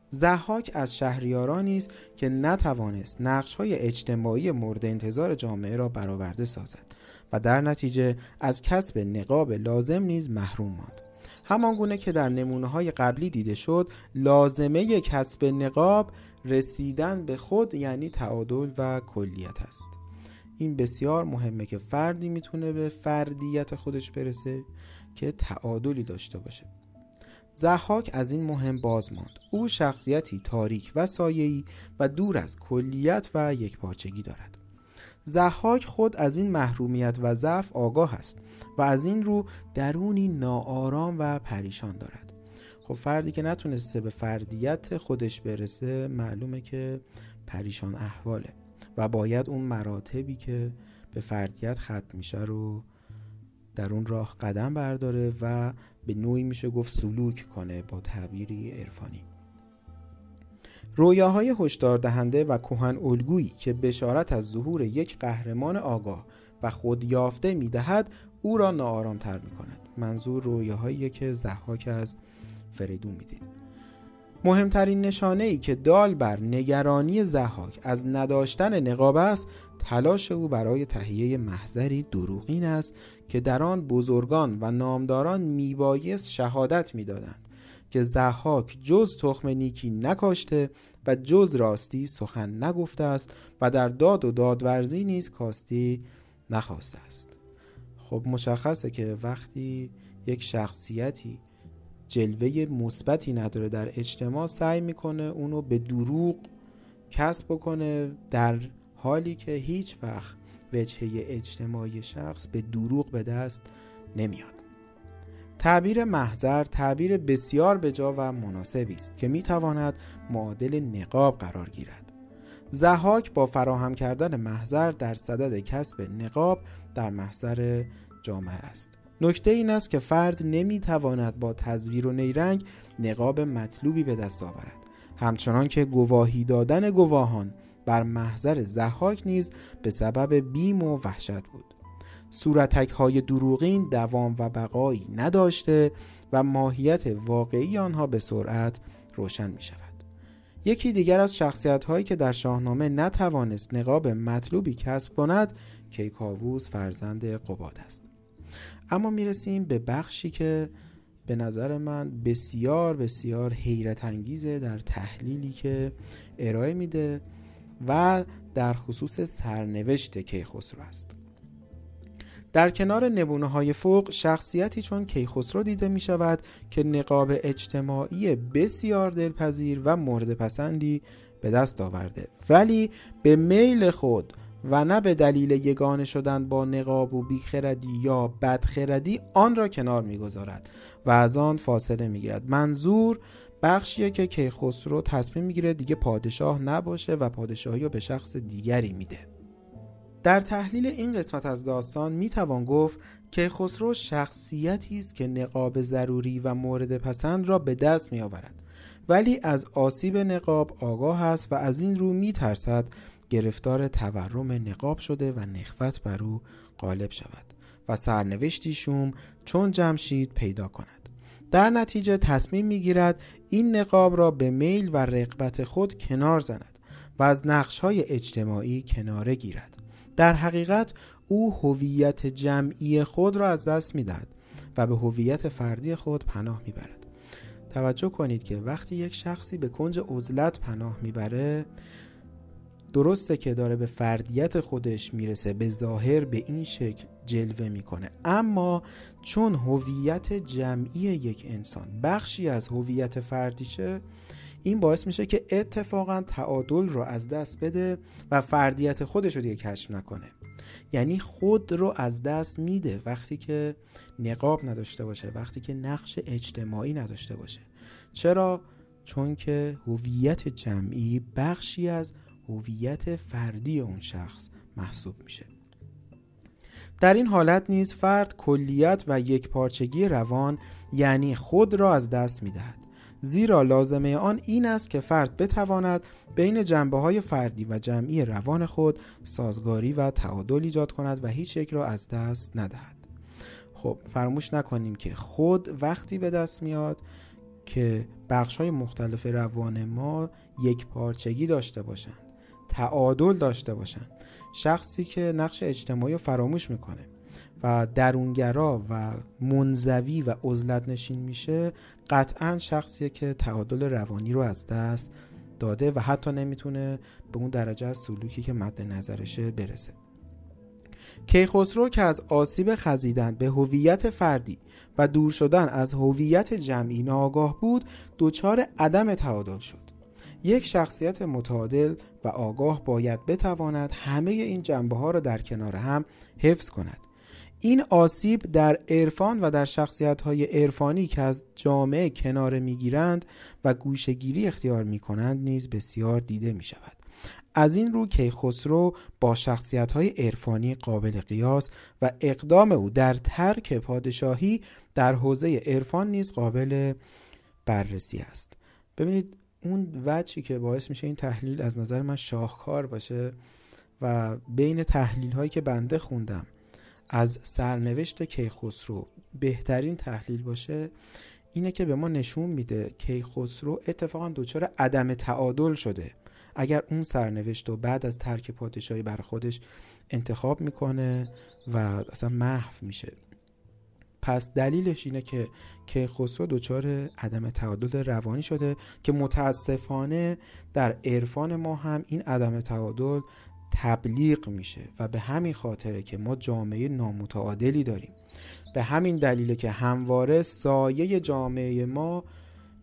زحاک از شهریارانی است که نتوانست نقش های اجتماعی مورد انتظار جامعه را برآورده سازد و در نتیجه از کسب نقاب لازم نیز محروم ماند. همان گونه که در نمونه های قبلی دیده شد لازمه کسب نقاب رسیدن به خود یعنی تعادل و کلیت است. این بسیار مهمه که فردی می‌تونه به فردیت خودش برسه که تعادلی داشته باشه. زحاک از این مهم باز ماند. او شخصیتی تاریک و سایه‌ای و دور از کلیت و یکپارچگی دارد. زحاک خود از این محرومیت و ضعف آگاه است و از این رو درونی ناآرام و پریشان دارد. خب فردی که نتونسته به فردیت خودش برسه معلومه که پریشان احواله و باید اون مراتبی که به فردیت ختم میشه رو در اون راه قدم برداره و به نوعی میشه گفت سلوک کنه با تعبیری عرفانی. رویاهای هشدار دهنده و کهن الگویی که بشارت از ظهور یک قهرمان آگاه و خود یافته می‌دهد او را ناآرامتر می کند منظور رویاهایی که زحاک از فریدون می‌دید. مهمترین نشانه ای که دال بر نگرانی زحاک از نداشتن نقاب است تلاش او برای تهیه محضری دروغین است که در آن بزرگان و نامداران میبایست شهادت می‌دادند. که زحاک جز تخم نیکی نکاشته و جز راستی سخن نگفته است و در داد و دادورزی نیز کاستی نخواسته است. خب مشخصه که وقتی یک شخصیتی جلوه مثبتی نداره در اجتماع سعی می‌کنه اونو به دروغ کسب بکنه در حالی که هیچ وقت وجهه اجتماعی شخص به دروغ به دست نمیاد. تعبیر محضر تعبیر بسیار بجا و مناسبی است که می‌تواند معادل نقاب قرار گیرد. زهاک با فراهم کردن محضر در صدد کسب نقاب در محضر جامعه است. نکته این است که فرد نمی‌تواند با تزویر و نیرنگ نقاب مطلوبی به دست آورد. همچنان که گواهی دادن گواهان بر محضر زحاک نیز به سبب بیم و وحشت بود. صورتک های دروغین دوام و بقایی نداشته و ماهیت واقعی آنها به سرعت روشن می شود یکی دیگر از شخصیت هایی که در شاهنامه نتوانست نقاب مطلوبی کسب کند کیکاووس فرزند قباد است. اما می‌رسیم به بخشی که به نظر من بسیار بسیار حیرت انگیزه در تحلیلی که ارائه میده و در خصوص سرنوشت کیخسرو است. در کنار نمونه های فوق شخصیتی چون کیخسرو دیده می شود که نقاب اجتماعی بسیار دلپذیر و مورد پسندی به دست آورده. ولی به میل خود و نه به دلیل یگانه شدن با نقاب و بیخردی یا بدخردی آن را کنار می‌گذارد و از آن فاصله می‌گیرد. منظور بخشیه که کیخسرو تصمیم می‌گیره دیگه پادشاه نباشه و پادشاهی رو به شخص دیگری میده. در تحلیل این قسمت از داستان می‌توان گفت که خسرو شخصیتی است که نقاب ضروری و مورد پسند را به دست میآورد ولی از آسیب نقاب آگاه است و از این رو میترسد گرفتار تورم نقاب شده و نخوت بر او غالب شود و سرنوشتی شوم چون جمشید پیدا کند. در نتیجه تصمیم می‌گیرد این نقاب را به میل و رقبت خود کنار زند و از نقش های اجتماعی کناره گیرد. در حقیقت او هویت جمعی خود را از دست می‌دهد و به هویت فردی خود پناه می‌برد. توجه کنید که وقتی یک شخصی به کنج عزلت پناه می‌بره درسته که داره به فردیت خودش می‌رسه به ظاهر به این شکل جلوه می‌کنه. اما چون هویت جمعی یک انسان بخشی از هویت فردیشه این باعث میشه که اتفاقا تعادل رو از دست بده و فردیت خودش رو دیگه کشف نکنه. یعنی خود رو از دست میده وقتی که نقاب نداشته باشه وقتی که نقش اجتماعی نداشته باشه. چرا؟ چون که هویت جمعی بخشی از هویت فردی اون شخص محسوب میشه. در این حالت نیز فرد کلیت و یک پارچگی روان یعنی خود را از دست می‌دهد. زیرا لازمه آن این است که فرد بتواند بین جنبه های فردی و جمعی روان خود سازگاری و تعادل ایجاد کند و هیچ یک را از دست ندهد. خب فراموش نکنیم که خود وقتی به دست میاد که بخش های مختلف روان ما یک پارچگی داشته باشند تعادل داشته باشند. شخصی که نقش اجتماعی رو فراموش می‌کنه. و درونگرا و منزوی و عزلت نشین میشه قطعا شخصیه که تعادل روانی رو از دست داده و حتی نمی‌تونه به اون درجه از سلوکی که مد نظرشه برسه. کیخسرو که از آسیب خزیدن به هویت فردی و دور شدن از هویت جمعی ناآگاه بود دچار عدم تعادل شد. یک شخصیت متعادل و آگاه باید بتواند همه این جنبه ها را در کنار هم حفظ کند. این آسیب در عرفان و در شخصیت های عرفانی که از جامعه کنار می‌گیرند و گوشگیری اختیار می کنند نیز بسیار دیده می شود از این رو کیخسرو با شخصیت های عرفانی قابل قیاس و اقدام او در ترک پادشاهی در حوزه عرفان نیز قابل بررسی است. ببینید اون وجهی که باعث میشه این تحلیل از نظر من شاهکار باشه و بین تحلیل هایی که بنده خوندم. از سرنوشت کیخسرو بهترین تحلیل باشه اینه که به ما نشون میده کیخسرو اتفاقا دچار عدم تعادل شده. اگر اون سرنوشت و بعد از ترک پادشاهی بر خودش انتخاب می‌کنه و اصلا محو میشه. پس دلیلش اینه که کیخسرو دچار عدم تعادل روانی شده که متاسفانه در عرفان ما هم این عدم تعادل تبلیغ میشه و به همین خاطره که ما جامعه نامتعادلی داریم. به همین دلیله که همواره سایه جامعه ما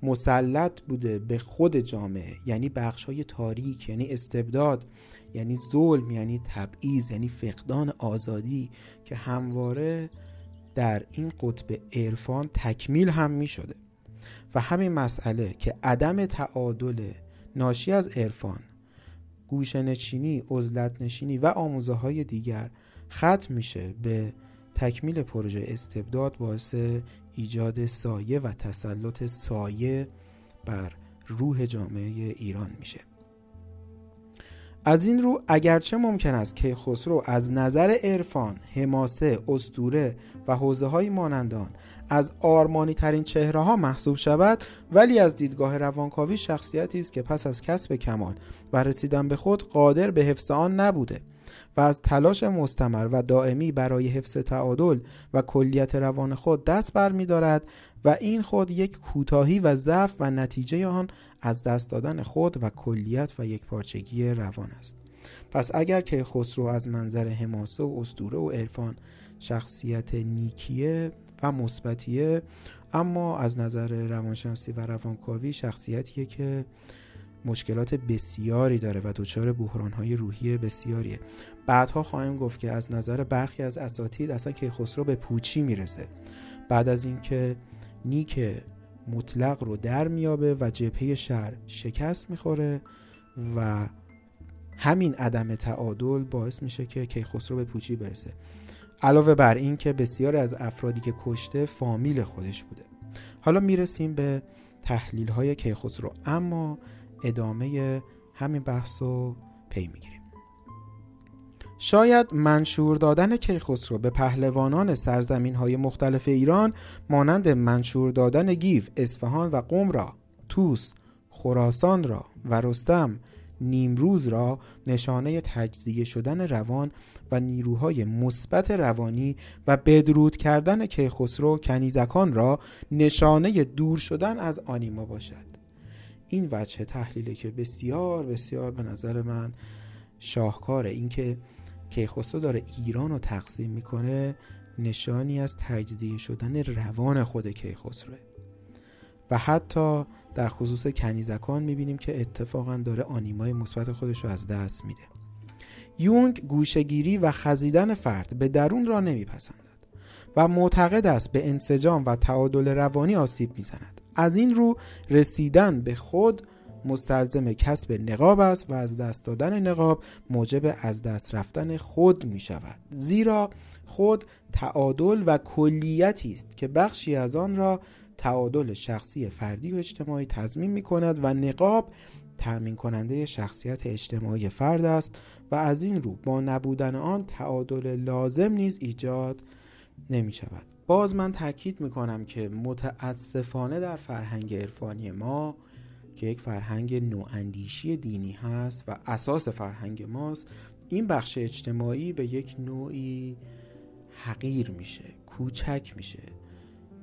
مسلط بوده به خود جامعه یعنی بخش تاریک یعنی استبداد یعنی ظلم یعنی تبعیض یعنی فقدان آزادی که همواره در این قطب عرفان تکمیل هم می شده و همین مسئله که عدم تعادل ناشی از عرفان گوشنشینی، عزلت نشینی و آموزه های دیگر ختم میشه به تکمیل پروژه استبداد باعث ایجاد سایه و تسلط سایه بر روح جامعه ایران میشه. از این رو اگرچه ممکن است که خسرو از نظر عرفان، حماسه، استوره و حوزه های مانندان از آرمانی ترین چهره ها محسوب شود ولی از دیدگاه روانکاوی شخصیتی است که پس از کسب کمال و رسیدن به خود قادر به حفظ آن نبوده و از تلاش مستمر و دائمی برای حفظ تعادل و کلیت روان خود دست برمیدارد و این خود یک کوتاهی و ضعف و نتیجه آن از دست دادن خود و کلیت و یک پارچگی روان است. پس اگر که خسرو از منظر حماسه و استوره و عرفان شخصیت نیکیه و مثبتیه اما از نظر روانشناسی و روانکاوی شخصیتیه که مشکلات بسیاری داره و دچار بحرانهای روحی بسیاریه. بعدها خواهیم گفت که از نظر برخی از اساتید اصلا که خسرو به پوچی می‌رسه. بعد از اینکه نیک مطلق رو در میابه و جبهه شهر شکست می‌خوره و همین عدم تعادل باعث میشه که کیخسرو به پوچی برسه. علاوه بر این که بسیاری از افرادی که کشته فامیل خودش بوده. حالا می‌رسیم به تحلیل های کیخسرو اما ادامه همین بحث رو پی می‌گیریم. شاید منشور دادن کیخسرو به پهلوانان سرزمین های مختلف ایران مانند منشور دادن گیف، اصفهان و قم را توس، خراسان را و رستم نیمروز را نشانه تجزیه شدن روان و نیروهای مثبت روانی و بدرود کردن کیخسرو کنیزکان را نشانه دور شدن از آنیما باشد. این وجه تحلیله که بسیار بسیار به نظر من شاهکاره. اینکه کیخسرو داره ایران رو تقسیم می‌کنه نشانی از تجزیه شدن روان خود کیخسروه. و حتی در خصوص کنیزکان می‌بینیم که اتفاقا داره آنیمای مثبت خودش رو از دست میده. یونگ گوشگیری و خزیدن فرد به درون را نمیپسندد و معتقد است به انسجام و تعادل روانی آسیب می‌زند. از این رو رسیدن به خود مستلزم کسب نقاب است و از دست دادن نقاب موجب از دست رفتن خود می شود زیرا خود تعادل و کلیتی است که بخشی از آن را تعادل شخصی فردی و اجتماعی تضمین می کند و نقاب تأمین کننده شخصیت اجتماعی فرد است و از این رو با نبودن آن تعادل لازم نیز ایجاد نمی شود باز من تاکید می کنم که متاسفانه در فرهنگ عرفانی ما که یک فرهنگ نواندیشی دینی هست و اساس فرهنگ ماست این بخش اجتماعی به یک نوعی حقیر میشه کوچک میشه.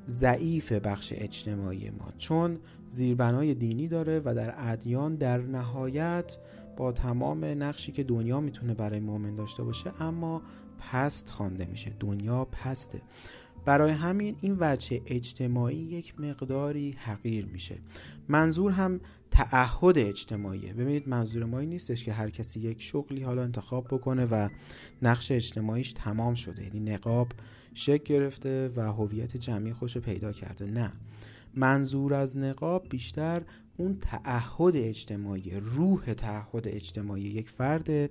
ضعیف بخش اجتماعی ما. چون زیربنای دینی داره و در ادیان در نهایت با تمام نقشی که دنیا می‌تونه برای مؤمن داشته باشه اما پست خوانده میشه. دنیا پسته. برای همین این وجه اجتماعی یک مقداری حقیر میشه. منظور هم تعهد اجتماعیه. ببینید منظور ما این نیستش که هر کسی یک شغلی حالا انتخاب بکنه و نقش اجتماعیش تمام شده. یعنی نقاب شکل گرفته و هویت جمعی خوش پیدا کرده. نه. منظور از نقاب بیشتر اون تعهد اجتماعی روح تعهد اجتماعی یک فرده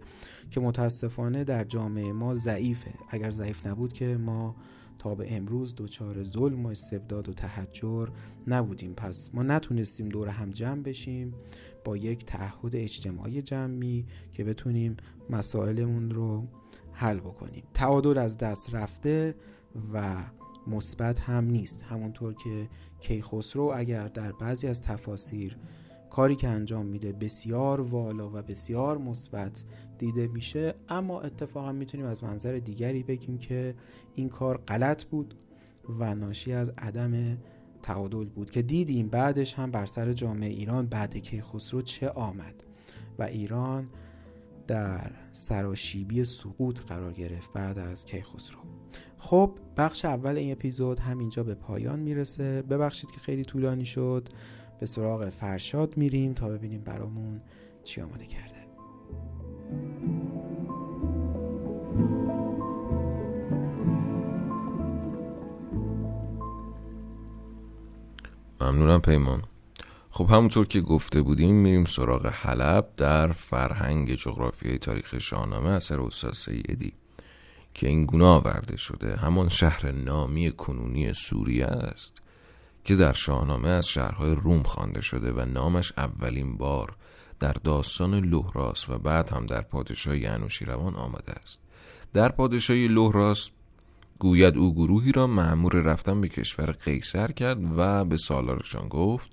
که متاسفانه در جامعه ما ضعیفه. اگر ضعیف نبود که ما تا به امروز دچار ظلم و استبداد و تحجر نبودیم. پس ما نتونستیم دور هم جمع بشیم با یک تعهد اجتماعی جمعی که بتونیم مسائلمون رو حل بکنیم. تعادل از دست رفته و مثبت هم نیست. همونطور که کیخسرو اگر در بعضی از تفاسیر کاری که انجام میده بسیار والا و بسیار مثبت دیده میشه اما اتفاقا می‌تونیم از منظر دیگری بگیم که این کار غلط بود و ناشی از عدم تعادل بود که دیدیم بعدش هم بر سر جامعه ایران بعد کیخسرو چه آمد و ایران در سراشیبی سقوط قرار گرفت بعد از کیخسرو. خب بخش اول این اپیزود همینجا به پایان می‌رسه. ببخشید که خیلی طولانی شد. به سراغ فرشاد میریم تا ببینیم برامون چی آماده کرده. ممنونم پیمان. خب همونطور که گفته بودیم میریم سراغ حلب در فرهنگ جغرافیای تاریخ شاهنامه اثر استاد سیدی که این گونه آورده شده. همان شهر نامی کنونی سوریه است. که در شاهنامه از شهرهای روم خوانده شده و نامش اولین بار در داستان لهراس و بعد هم در پادشاهی انوشیروان آمده است. در پادشاهی لهراس گوید او گروهی را معمور رفتن به کشور قیصر کرد و به سالارشان گفت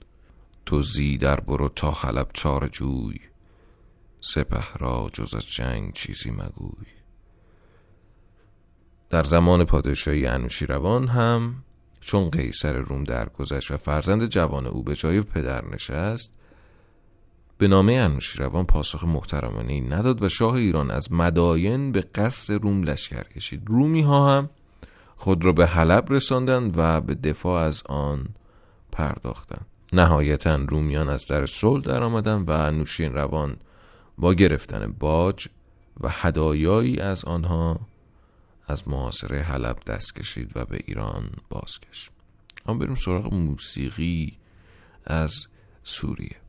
تو زی در برو تا حلب چار جوی سپه را جز از جنگ چیزی مگوی. در زمان پادشاهی انوشیروان هم چون قیصر روم درگذشت و فرزند جوان او به جای پدر نشست به نامه انوشیروان پاسخ محترمانه ای نداد و شاه ایران از مداین به قصد روم لشکر کشید. رومی ها هم خود را به حلب رساندند و به دفاع از آن پرداختند. نهایتا رومیان از در صلح درآمدند و نوشین روان با گرفتن باج و هدایایی از آنها از محاصره حلب دست کشید و به ایران بازگشت. اما بریم سراغ موسیقی از سوریه.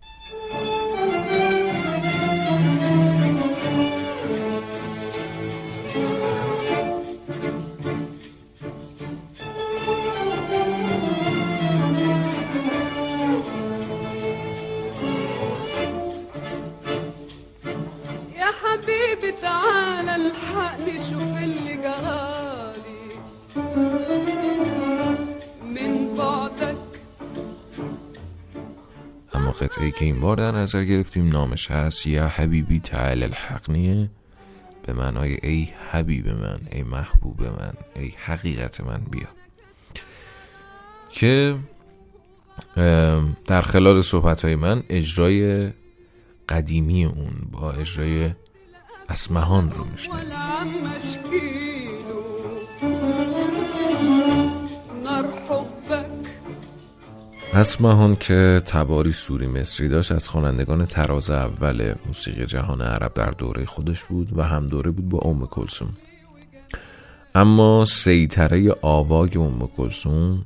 قطعه که این بار در نظر گرفتیم نامش هست یا حبیبی تعال الحقنیه به معنای ای حبیب من ای محبوب من ای حقیقت من بیا. که در خلال صحبت های من اجرای قدیمی اون با اجرای اسمهان رو میشنیم اسمهان که تباری سوری مصری داشت از خوانندگان تراز اول موسیقی جهان عرب در دوره خودش بود و هم دوره بود با ام کلسوم اما سیطره آواگ ام کلسوم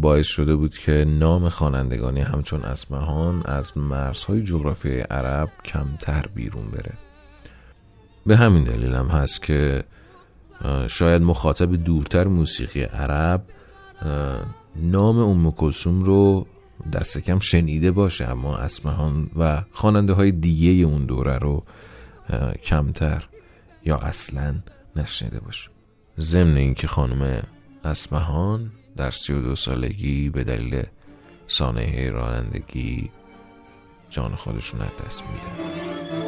باعث شده بود که نام خوانندگانی همچون اسمهان از مرزهای جغرافی عرب کمتر بیرون بره. به همین دلیل هم هست که شاید مخاطب دورتر موسیقی عرب نام ام کلسوم رو دست کم شنیده باشه اما اسمهان و خواننده های دیگه اون دوره رو کمتر یا اصلا نشنیده باشه ضمن اینکه خانم اسمهان در سی و دو سالگی به دلیل سانحه رانندگی جان خودشون از دست میدن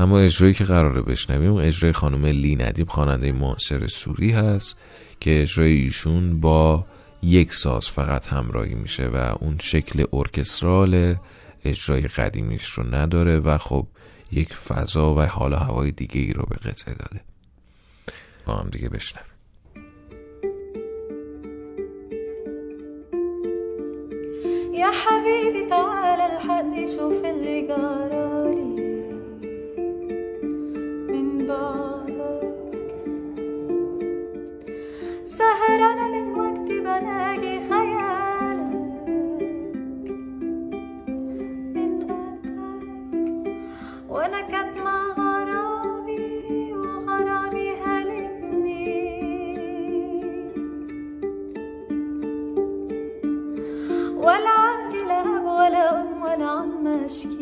اما اجرایی که قراره بشنویم اجرای خانم لی ندیب خواننده معاصر سوری هست که اجرای ایشون با یک ساز فقط همراهی میشه و اون شکل ارکسترال اجرای قدیمیش رو نداره و خب یک فضا و حال و هوای دیگه ای رو به قطعه داده. با هم دیگه بشنویم. يا حبيبي تعال الحقني شوف اللي جرالي. بعدك سهرانة من وقت بلاقي خيالك. من قدك وأنا كاتمة غرامي وغرامي هلكني. ولا عندي لا أب ولا أم ولا عم أشكيله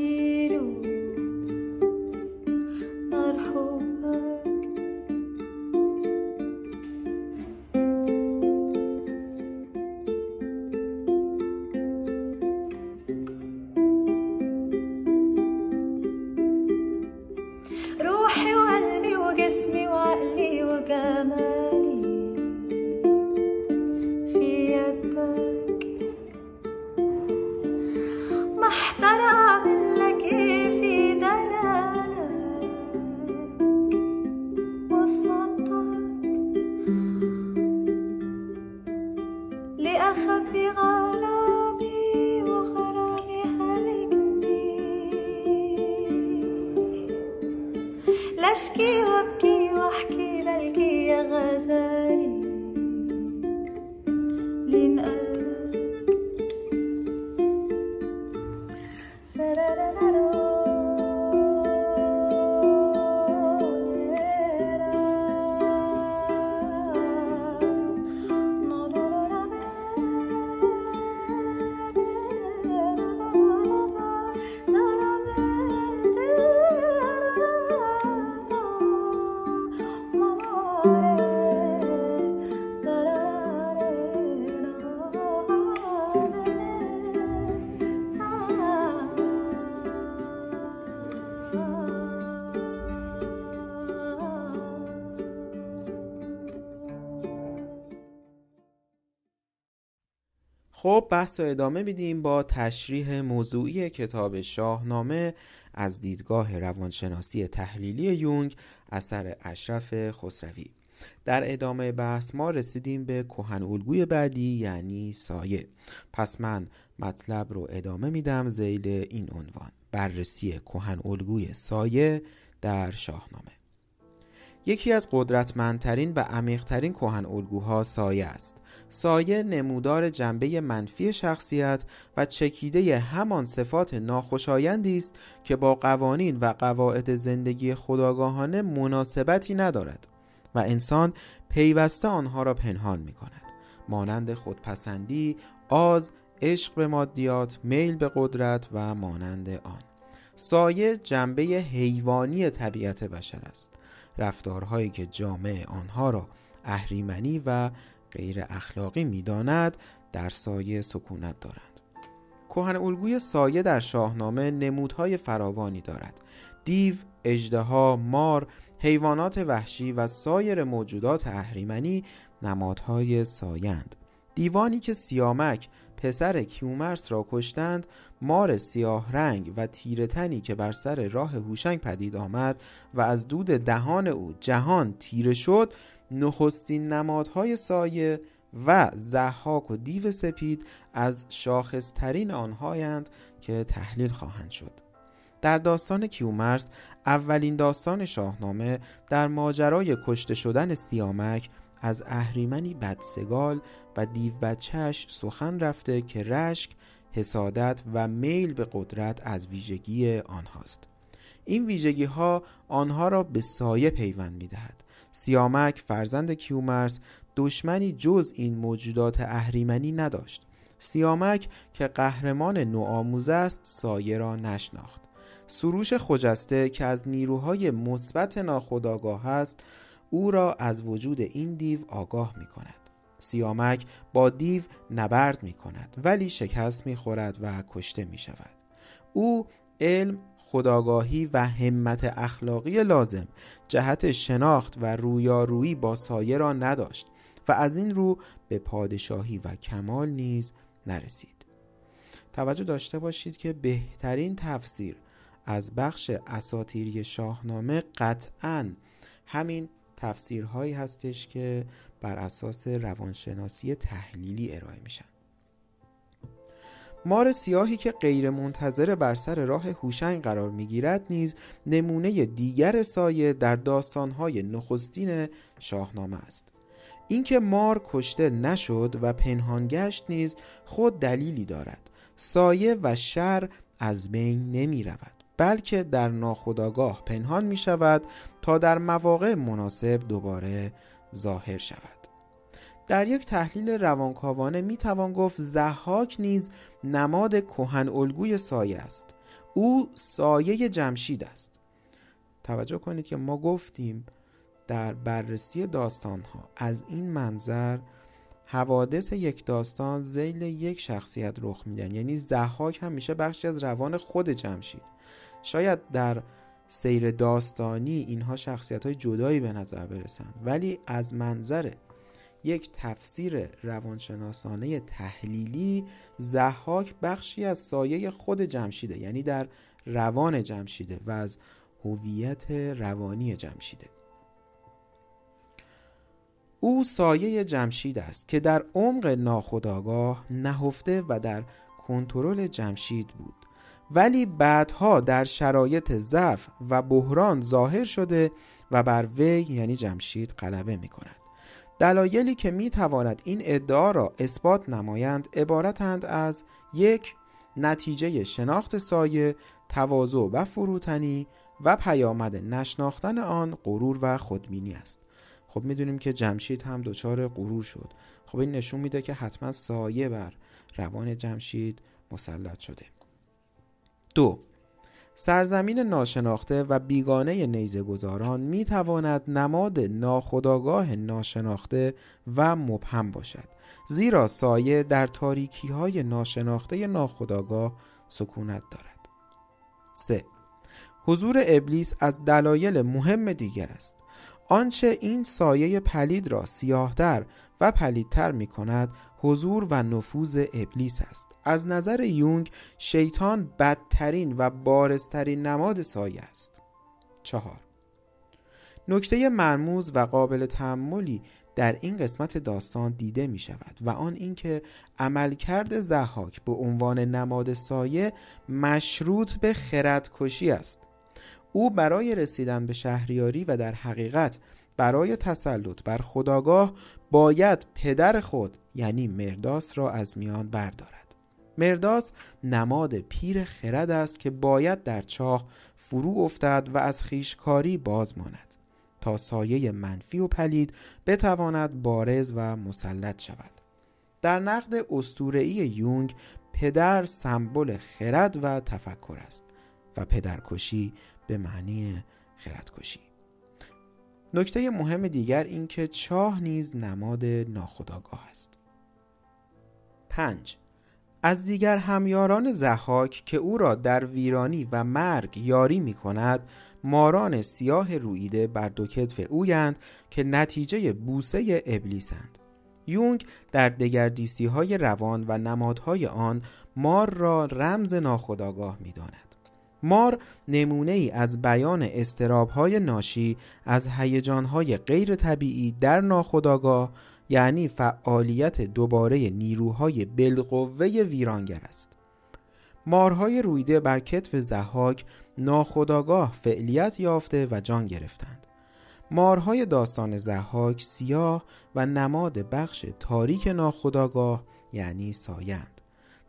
بحث رو ادامه میدیم با تشریح موضوعی کتاب شاهنامه از دیدگاه روانشناسی تحلیلی یونگ اثر اشرف خسروی. در ادامه بحث ما رسیدیم به کهن الگوی بعدی یعنی سایه. پس من مطلب رو ادامه میدم زیل این عنوان. بررسی کهن الگوی سایه در شاهنامه. یکی از قدرتمندترین و عمیقترین کهن الگوها سایه است. سایه نمودار جنبه منفی شخصیت و چکیده همان صفات ناخوشایندی است که با قوانین و قواعد زندگی خداگاهانه مناسبتی ندارد و انسان پیوسته آنها را پنهان می کند مانند خودپسندی، آز، عشق به مادیات، میل به قدرت و مانند آن. سایه جنبه حیوانی طبیعت بشر است. رفتارهایی که جامعه آنها را اهریمنی و غیر اخلاقی می‌داند در سایه سکونت دارند. کهن الگوی سایه در شاهنامه نمودهای فراوانی دارد. دیو، اژدها، مار، حیوانات وحشی و سایر موجودات اهریمنی نمادهای سایند دیوانی که سیامک پسر کیومرس را کشتند مار سیاه رنگ و تیرتنی که بر سر راه هوشنگ پدید آمد و از دود دهان او جهان تیره شد نخستین نمادهای سایه و زحاک و دیو سپید از شاخصترین آنهایند که تحلیل خواهند شد. در داستان کیومرس اولین داستان شاهنامه در ماجرای کشته شدن سیامک از اهریمنی بدسگال و دیو بچهش سخن رفته که رشک، حسادت و میل به قدرت از ویژگی آنهاست. این ویژگی ها آنها را به سایه پیوند می دهد سیامک فرزند کیومرس دشمنی جز این موجودات اهریمنی نداشت. سیامک که قهرمان نوآموز است سایه را نشناخت. سروش خجسته که از نیروهای مثبت ناخودآگاه است او را از وجود این دیو آگاه می کند سیامک با دیو نبرد می کند ولی شکست می خورد و کشته می شود او علم خداگاهی و همت اخلاقی لازم. جهت شناخت و رویارویی با سایه را نداشت و از این رو به پادشاهی و کمال نیز نرسید. توجه داشته باشید که بهترین تفسیر از بخش اساتیری شاهنامه قطعا همین تفسیرهایی هستش که بر اساس روانشناسی تحلیلی ارائه میشن. مار سیاهی که غیر منتظره بر سر راه هوشنگ قرار می‌گیرد نیز نمونه دیگر سایه در داستانهای نخستین شاهنامه است. اینکه مار کشته نشد و پنهان گشت نیز خود دلیلی دارد. سایه و شر از بین نمی رود بلکه در ناخودآگاه پنهان می شود تا در مواقع مناسب دوباره ظاهر شود. در یک تحلیل روانکاوانه می توان گفت زحاک نیز نماد کهن الگوی سایه است. او سایه جمشید است. توجه کنید که ما گفتیم در بررسی داستان ها از این منظر حوادث یک داستان زیل یک شخصیت رخ میدن یعنی زحاک هم میشه بخشی از روان خود جمشید. شاید در سیر داستانی اینها شخصیت های جدایی به نظر برسند ولی از منظر یک تفسیر روانشناسانه تحلیلی زحاک بخشی از سایه خود جمشیده یعنی در روان جمشیده و از هویت روانی جمشیده. او سایه جمشید است که در عمق ناخودآگاه نهفته و در کنترل جمشید بود. ولی بعدها در شرایط ضعف و بحران ظاهر شده و بر وی یعنی جمشید غلبه می کند دلایلی که می تواند این ادعا را اثبات نمایند عبارتند از یک نتیجه شناخت سایه تواضع و فروتنی و پیامد نشناختن آن غرور و خودبینی است. خب می‌دونیم که جمشید هم دچار غرور شد. خب این نشون میده که حتما سایه بر روان جمشید مسلط شده. دو. سرزمین ناشناخته و بیگانه نیزه گذاران می تواند نماد ناخداگاه ناشناخته و مبهم باشد زیرا سایه در تاریکی های ناشناخته ناخداگاه سکونت دارد. 3. حضور ابلیس از دلایل مهم دیگر است. آنچه این سایه پلید را سیاهتر و پلیدتر می کند حضور و نفوذ ابلیس است. از نظر یونگ شیطان بدترین و بارزترین نماد سایه است. چهار. نکته مرموز و قابل تحملی در این قسمت داستان دیده می شود و آن اینکه عملکرد زحاک به عنوان نماد سایه مشروط به خردکشی است. او برای رسیدن به شهریاری و در حقیقت برای تسلط بر خداگاه باید پدر خود یعنی مرداس را از میان بردارد. مرداس نماد پیر خرد است که باید در چاه فرو افتد و از خیشکاری باز ماند تا سایه منفی و پلید بتواند بارز و مسلط شود. در نقد استورعی یونگ پدر سمبل خرد و تفکر است و پدرکشی به معنی خردکشی. نکته مهم دیگر این که چاه نیز نماد ناخداگاه است 5. از دیگر همیاران زحاک که او را در ویرانی و مرگ یاری می کند ماران سیاه رویده بر دو کتف اویند که نتیجه بوسه ابلیسند یونگ در دگردیستی های روان و نمادهای آن مار را رمز ناخداگاه می داند. مار نمونه ای از بیان استراب های ناشی از هیجان های غیر طبیعی در ناخودآگاه یعنی فعالیت دوباره نیروهای بالقوه ویرانگر است. مارهای رویده بر کتف زحاک ناخودآگاه فعلیت یافته و جان گرفتند. مارهای داستان زحاک سیاه و نماد بخش تاریک ناخودآگاه یعنی سایند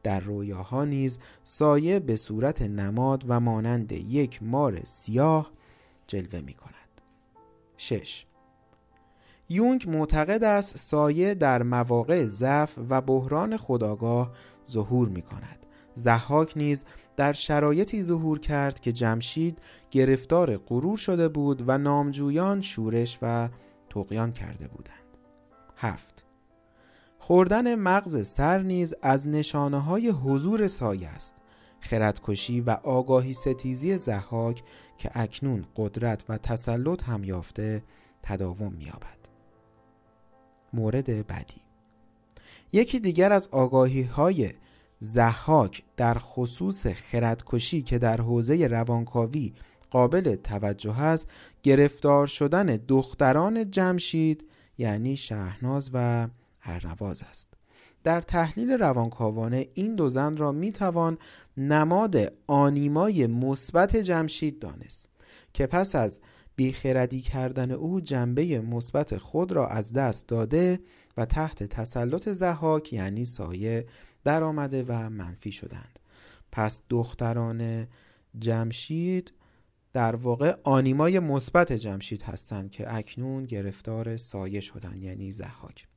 در رویاها نیز سایه به صورت نماد و مانند یک مار سیاه جلوه می کند. 6. یونگ معتقد است سایه در مواقع ضعف و بحران خداگاه ظهور می کند. زحاک نیز در شرایطی ظهور کرد که جمشید گرفتار غرور شده بود و نامجویان شورش و تقیان کرده بودند. هفت. خوردن مغز سر نیز از نشانه های حضور سایه است خردکشی و آگاهی ستیزی زحاک که اکنون قدرت و تسلط هم یافته تداوم می‌یابد. مورد بعدی یکی دیگر از آگاهی های زحاک در خصوص خردکشی که در حوزه روانکاوی قابل توجه است گرفتار شدن دختران جمشید یعنی شهناز و ارنواز است. در تحلیل روانکاوانه این دو زن را می توان نماد آنیمای مثبت جمشید دانست که پس از بیخردی کردن او جنبه مثبت خود را از دست داده و تحت تسلط زحاک یعنی سایه در آمده و منفی شدند. پس دختران جمشید در واقع آنیمای مثبت جمشید هستند که اکنون گرفتار سایه شدند یعنی زحاک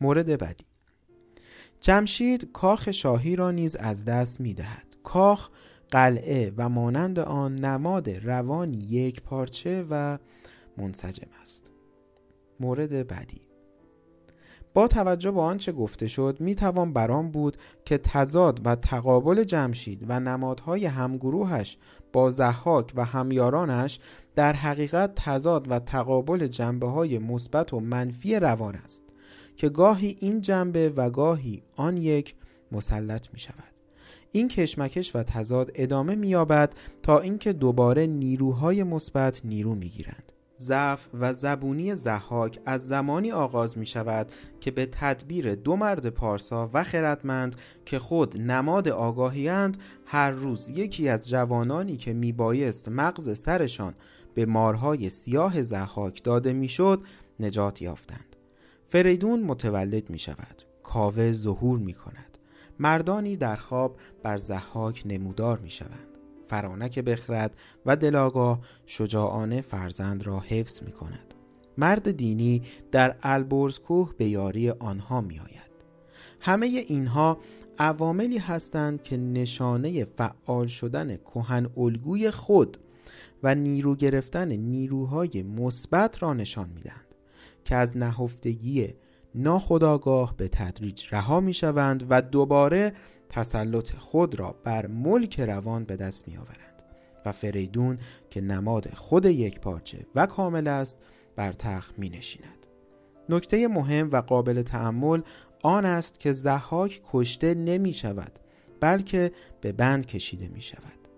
مورد بعدی. جمشید کاخ شاهی را نیز از دست می دهد. کاخ قلعه و مانند آن نماد روانی یک پارچه و منسجم است. مورد بعدی. با توجه به آنچه گفته شد می توان برام بود که تضاد و تقابل جمشید و نمادهای همگروهش با زحاک و همیارانش در حقیقت تضاد و تقابل جنبه های مثبت و منفی روان است. که گاهی این جنبه و گاهی آن یک مسلط می شود این کشمکش و تضاد ادامه می‌یابد تا اینکه دوباره نیروهای مثبت نیرو می‌گیرند. ضعف و زبونی زحاک از زمانی آغاز می شود که به تدبیر دو مرد پارسا و خردمند که خود نماد آگاهیند هر روز یکی از جوانانی که می بایست مغز سرشان به مارهای سیاه زحاک داده می‌شد نجات یافتند. فریدون متولد می شود کاوه ظهور می کند مردانی در خواب بر زحاک نمودار می شوند فرانک بخرد و دلاگاه شجاعانه فرزند را حفظ می کند مرد دینی در البرز کوه به یاری آنها می آید همه اینها عواملی هستند که نشانه فعال شدن کهن الگوی خود و نیرو گرفتن نیروهای مثبت را نشان می‌دهند. که از نهفتگی ناخداگاه به تدریج رها می شوند و دوباره تسلط خود را بر ملک روان به دست می آورند و فریدون که نماد خود یک پارچه و کامل است بر تخت می نشیند. نکته مهم و قابل تعمل آن است که زحاک کشته نمی شود بلکه به بند کشیده می شود.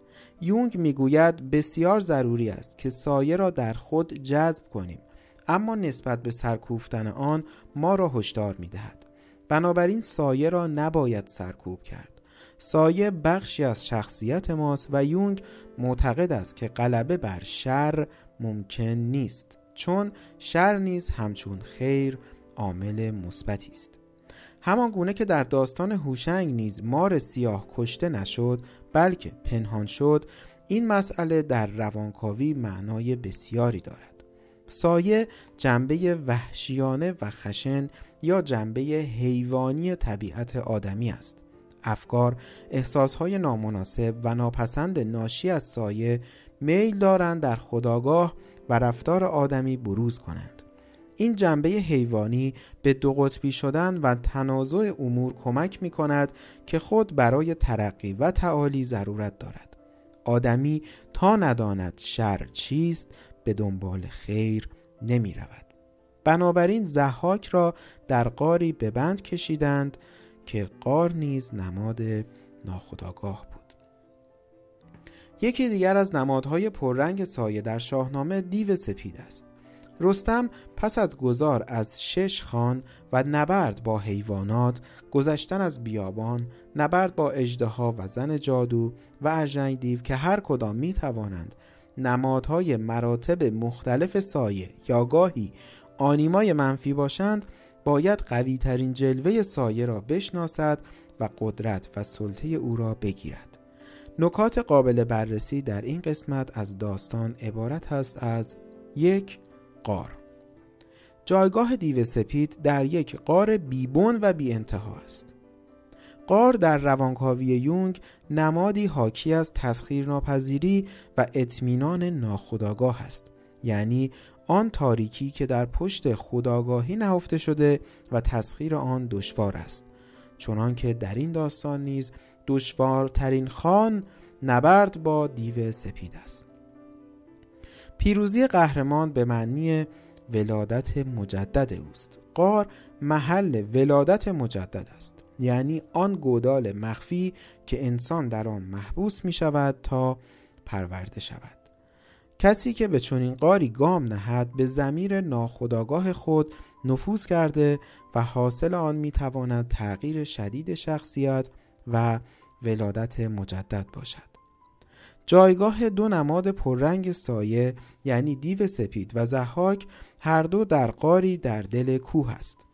یونگ می‌گوید بسیار ضروری است که سایه را در خود جذب کنیم اما نسبت به سرکوفتن آن ما را هشدار می دهد. بنابراین سایه را نباید سرکوب کرد. سایه بخشی از شخصیت ماست و یونگ معتقد است که غلبه بر شر ممکن نیست چون شر نیز همچون خیر عامل مثبتی است. همان گونه که در داستان هوشنگ نیز مار سیاه کشته نشد بلکه پنهان شد این مسئله در روانکاوی معنای بسیاری دارد. سایه جنبه وحشیانه و خشن یا جنبه حیوانی طبیعت آدمی است. افکار احساسهای نامناسب و ناپسند ناشی از سایه میل دارند در خداگاه و رفتار آدمی بروز کنند. این جنبه حیوانی به دو قطبی شدن و تنازع امور کمک می کند که خود برای ترقی و تعالی ضرورت دارد. آدمی تا نداند شر چیست به دنبال خیر نمی رود. بنابراین زحاک را در قاری به بند کشیدند که قار نیز نماد ناخداگاه بود یکی دیگر از نمادهای پررنگ سایه در شاهنامه دیو سپید است رستم پس از گذار از شش خان و نبرد با حیوانات گذشتن از بیابان نبرد با اجدها و زن جادو و ارژنگ دیو که هر کدام می توانند نمادهای مراتب مختلف سایه یا گاهی آنیمای منفی باشند باید قوی ترین جلوه سایه را بشناسد و قدرت و سلطه او را بگیرد. نکات قابل بررسی در این قسمت از داستان عبارت است از یک قار. جایگاه دیو سپید در یک قار بیبون و بی انتها است. قار در روانکاوی یونگ نمادی حاکی از تسخیر ناپذیری و اطمینان ناخودآگاه است. یعنی آن تاریکی که در پشت خداگاهی نهفته شده و تسخیر آن دشوار است. چنان که در این داستان نیز دشوارترین خان نبرد با دیو سپید است. پیروزی قهرمان به معنی ولادت مجدد اوست. قار محل ولادت مجدد است. یعنی آن گودال مخفی که انسان در آن محبوس می شود تا پرورده شود. کسی که به چنین قاری گام نهد به زمیر ناخداگاه خود نفوذ کرده و حاصل آن می تواند تغییر شدید شخصیت و ولادت مجدد باشد. جایگاه دو نماد پررنگ سایه یعنی دیو سپید و زحاک هر دو در قاری در دل کوه است.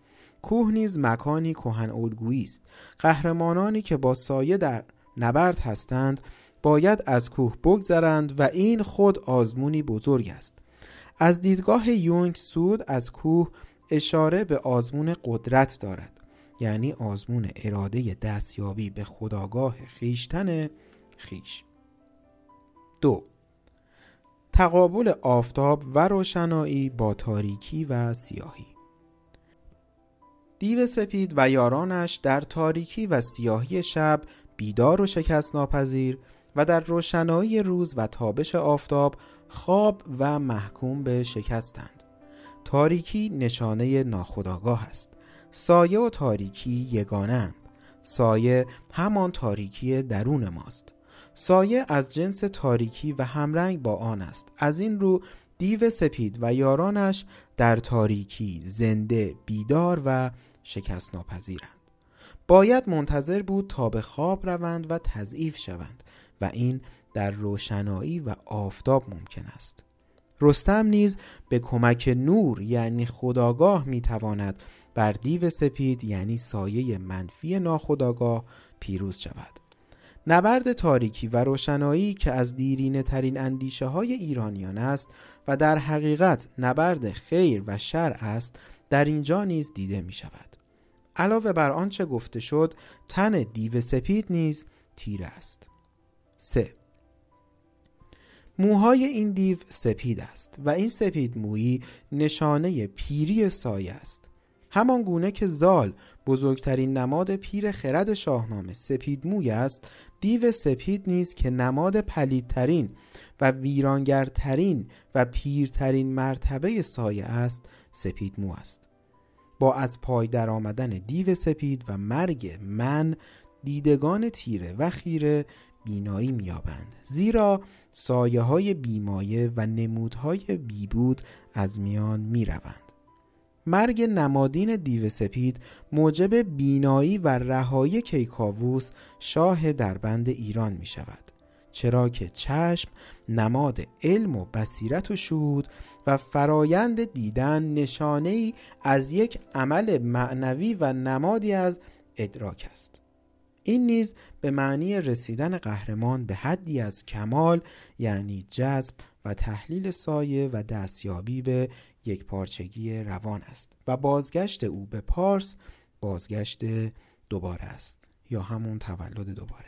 کوه نیز مکانی کهن الگویی است. قهرمانانی که با سایه در نبرد هستند باید از کوه بگذرند و این خود آزمونی بزرگ است. از دیدگاه یونگ سود از کوه اشاره به آزمون قدرت دارد یعنی آزمون اراده دستیابی به خداگاه خیشتن خیش دو تقابل آفتاب و روشنایی با تاریکی و سیاهی. دیو سپید و یارانش در تاریکی و سیاهی شب بیدار و شکست ناپذیر و در روشنایی روز و تابش آفتاب خواب و محکوم به شکستند. تاریکی نشانه ناخداگاه است. سایه و تاریکی یگانند سایه همان تاریکی درون ماست. سایه از جنس تاریکی و همرنگ با آن است. از این رو دیو سپید و یارانش در تاریکی زنده بیدار و شکست ناپذیرند باید منتظر بود تا به خواب روند و تضعیف شوند و این در روشنایی و آفتاب ممکن است. رستم نیز به کمک نور یعنی خداگاه می‌تواند بر دیو سپید یعنی سایه منفی ناخداگاه پیروز شود. نبرد تاریکی و روشنایی که از دیرینه ترین اندیشه های ایرانیان است و در حقیقت نبرد خیر و شر است در اینجا نیز دیده می شود علاوه بر آنچه گفته شد تن دیو سپید نیز تیره است. 3. موهای این دیو سپید است و این سپید مویی نشانه پیری سایه است. همان گونه که زال بزرگترین نماد پیر خرد شاهنامه سپید موی است دیو سپید نیز که نماد پلیدترین و ویرانگرترین و پیرترین مرتبه سایه است سپید مو است. با از پای در آمدن دیو سپید و مرگ من دیدگان تیره و خیره بینایی میابند زیرا سایه های بیمایه و نمودهای بیبود از میان می‌روند. مرگ نمادین دیو سپید موجب بینایی و رهایی کیکاووس شاه دربند ایران می شود چرا که چشم نماد علم و بصیرت و شهود و فرایند دیدن نشانه ای از یک عمل معنوی و نمادی از ادراک است. این نیز به معنی رسیدن قهرمان به حدی از کمال یعنی جذب و تحلیل سایه و دستیابی به یک پارچگی روان است و بازگشت او به پارس بازگشت دوباره است یا همون تولد دوباره.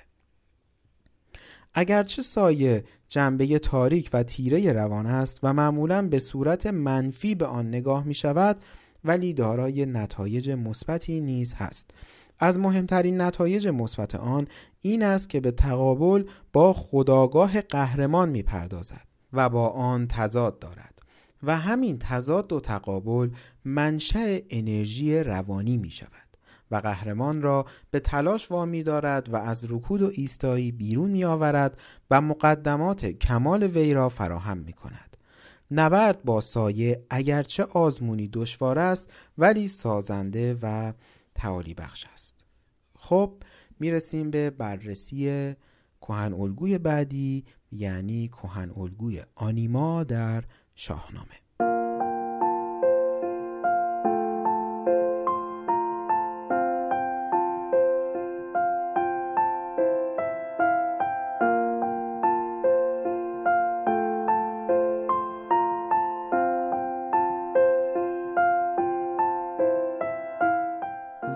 اگرچه سایه جنبه تاریک و تیره روان است و معمولا به صورت منفی به آن نگاه می شود ولی دارای نتایج مثبتی نیز هست. از مهمترین نتایج مثبت آن این است که به تقابل با خداگاه قهرمان می پردازد. و با آن تضاد دارد و همین تضاد و تقابل منشأ انرژی روانی می شود و قهرمان را به تلاش وامی دارد و از رکود و ایستایی بیرون می آورد و مقدمات کمال وی را فراهم می کند. نبرد با سایه اگرچه آزمونی دشوار است ولی سازنده و تعالی بخش است خب می‌رسیم به بررسی کهن الگوی بعدی یعنی کهن الگوی آنیما در شاهنامه.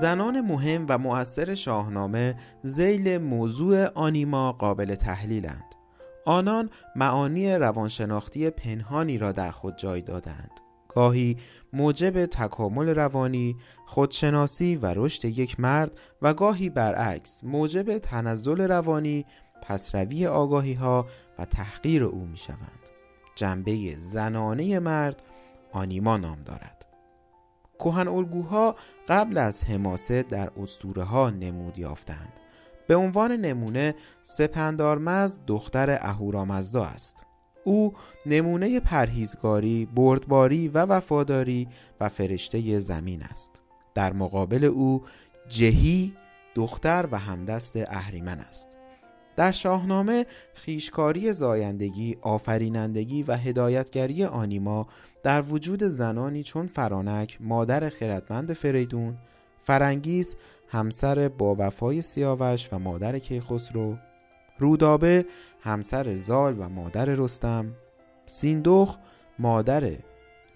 زنان مهم و مؤثر شاهنامه زیل موضوع آنیما قابل تحلیلند. آنان معانی روانشناختی پنهانی را در خود جای دادند گاهی موجب تکامل روانی، خودشناسی و رشد یک مرد و گاهی برعکس موجب تنزل روانی، پسروی آگاهی ها و تحقیر او می شوند. جنبه زنانه مرد آنیما نام دارد. کوهن الگوها قبل از حماسه در اسطوره ها نمود یافتند. به عنوان نمونه سپندارمز دختر اهورامزدا است. او نمونه پرهیزگاری، بردباری و وفاداری و فرشته زمین است. در مقابل او جهی دختر و همدست اهریمن است. در شاهنامه خیشکاری زایندگی، آفرینندگی و هدایتگری آنیما در وجود زنانی چون فرانک، مادر خردمند فریدون، فرنگیز، همسر با وفای سیاوش و مادر کیخسرو، رودابه، همسر زال و مادر رستم، سیندخ، مادر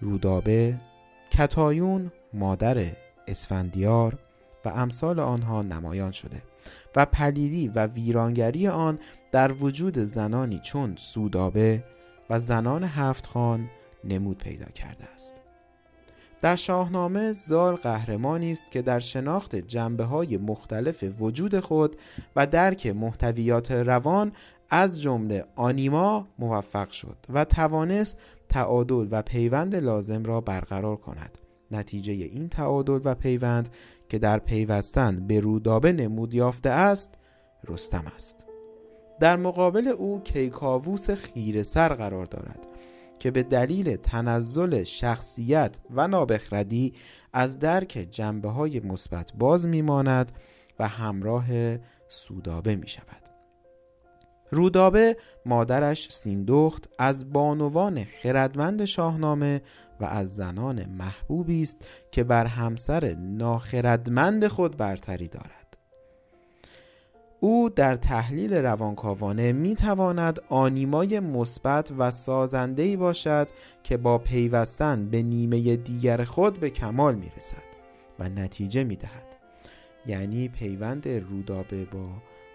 رودابه، کتایون، مادر اسفندیار و امثال آنها نمایان شده و پلیدی و ویرانگری آن در وجود زنانی چون سودابه و زنان هفت خان نمود پیدا کرده است. در شاهنامه زال قهرمانی است که در شناخت جنبه های مختلف وجود خود و درک محتویات روان از جمله آنیما موفق شد و توانست تعادل و پیوند لازم را برقرار کند. نتیجه این تعادل و پیوند که در پیوستن به رودابه نمود یافته است رستم است. در مقابل او کیکاووس خیر سر قرار دارد. که به دلیل تنزل شخصیت و نابخردی از درک جنبه های مثبت باز میماند و همراه سودابه می شود. رودابه مادرش سیندخت از بانوان خردمند شاهنامه و از زنان محبوبی است که بر همسر ناخردمند خود برتری دارد او در تحلیل روانکاوانه می تواند آنیمای مثبت و سازنده‌ای باشد که با پیوستن به نیمه دیگر خود به کمال می رسد و نتیجه می دهد یعنی پیوند رودابه با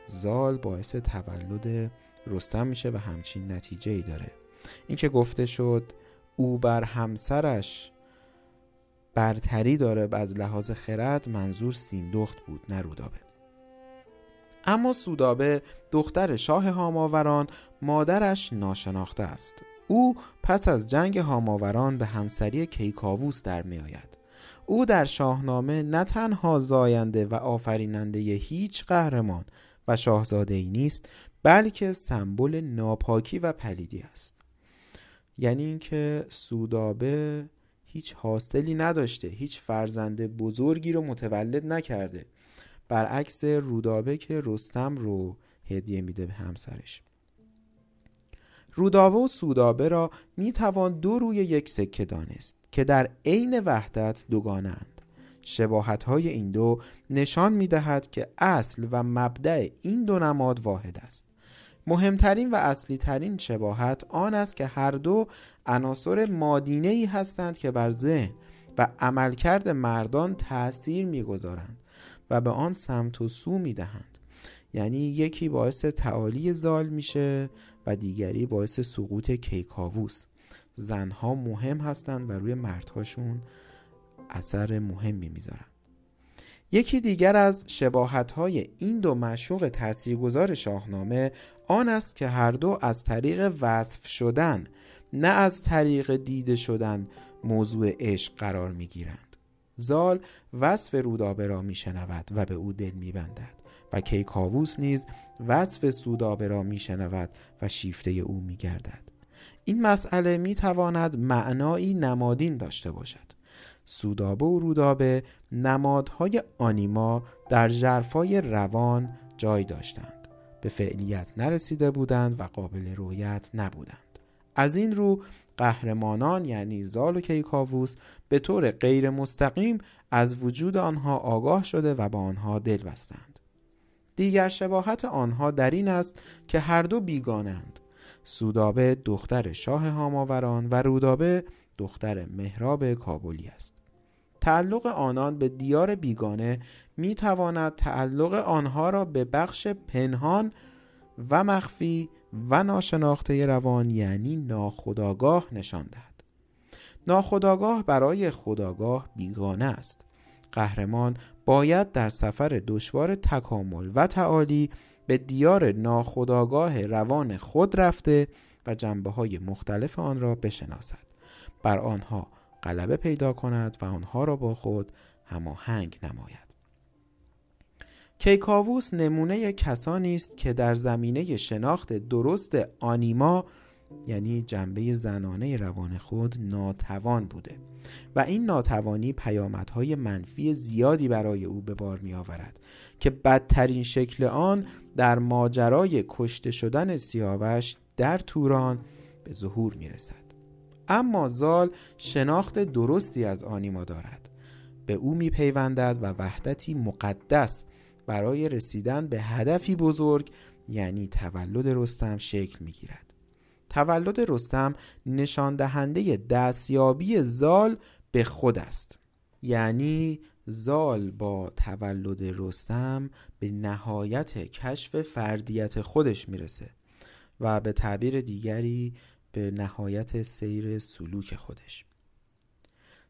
زال باعث تولد رستم میشه و همچین نتیجه ای داره. اینکه گفته شد او بر همسرش برتری داره از لحاظ خرد منظور سیندخت بود نه رودابه. اما سودابه دختر شاه هاماوران مادرش ناشناخته است. او پس از جنگ هاماوران به همسری کیکاووس در می آید او در شاهنامه نه تنها زاینده و آفریننده هیچ قهرمان و شاهزاده ای نیست بلکه سمبل ناپاکی و پلیدی است. یعنی اینکه سودابه هیچ حاصلی نداشته هیچ فرزند بزرگی رو متولد نکرده. برعکس رودابه که رستم رو هدیه میده به همسرش. رودابه و سودابه را می توان دو روی یک سکه دانست که در عین وحدت دوگانند شباهت های این دو نشان می دهد که اصل و مبدع این دو نماد واحد است. مهمترین و اصلی ترین شباهت آن است که هر دو عناصر مادینه ای هستند که بر ذهن و عملکرد مردان تأثیر می‌گذارند. و به آن سمت و سو می دهند یعنی یکی باعث تعالی زال میشه و دیگری باعث سقوط کیکاووس. زنها مهم هستند و روی مردهاشون اثر مهمی می‌ذارن. یکی دیگر از شباهت های این دو مشوق تاثیرگذار شاهنامه آن است که هر دو از طریق وصف شدن نه از طریق دیده شدن موضوع عشق قرار می گیرند. زال وصف رودابه را می شنود و به او دل می بندد و کیکاووس نیز وصف سودابه را می شنود و شیفته او می گردد. این مسئله می تواند معنایی نمادین داشته باشد. سودابه و رودابه نمادهای آنیما در جرفای روان جای داشتند به فعلیت نرسیده بودند و قابل رویت نبودند از این رو قهرمانان یعنی زال و کیکاووس به طور غیر مستقیم از وجود آنها آگاه شده و با آنها دل بستند دیگر شباهت آنها در این است که هر دو بیگانند. سودابه دختر شاه هاماوران و رودابه دختر مهراب کابلی است. تعلق آنان به دیار بیگانه می تواند تعلق آنها را به بخش پنهان و مخفی و ناشناخته روان یعنی ناخداگاه نشان دهد. ناخداگاه برای خداگاه بیگانه است. قهرمان باید در سفر دشوار تکامل و تعالی به دیار ناخداگاه روان خود رفته و جنبه های مختلف آن را بشناسد. بر آنها غلبه پیدا کند و آنها را با خود هماهنگ نماید. کیکاووس نمونه کسانی است که در زمینه شناخت درست آنیما یعنی جنبه زنانه روان خود ناتوان بوده و این ناتوانی پیامدهای منفی زیادی برای او به بار می آورد که بدترین شکل آن در ماجرای کشته شدن سیاوش در توران به ظهور می رسد اما زال شناخت درستی از آنیما دارد. به او میپیوندد و وحدتی مقدس برای رسیدن به هدفی بزرگ یعنی تولد رستم شکل می‌گیرد. تولد رستم نشان دهنده دستیابی زال به خود است. یعنی زال با تولد رستم به نهایت کشف فردیت خودش می‌رسه و به تعبیر دیگری به نهایت سیر سلوک خودش.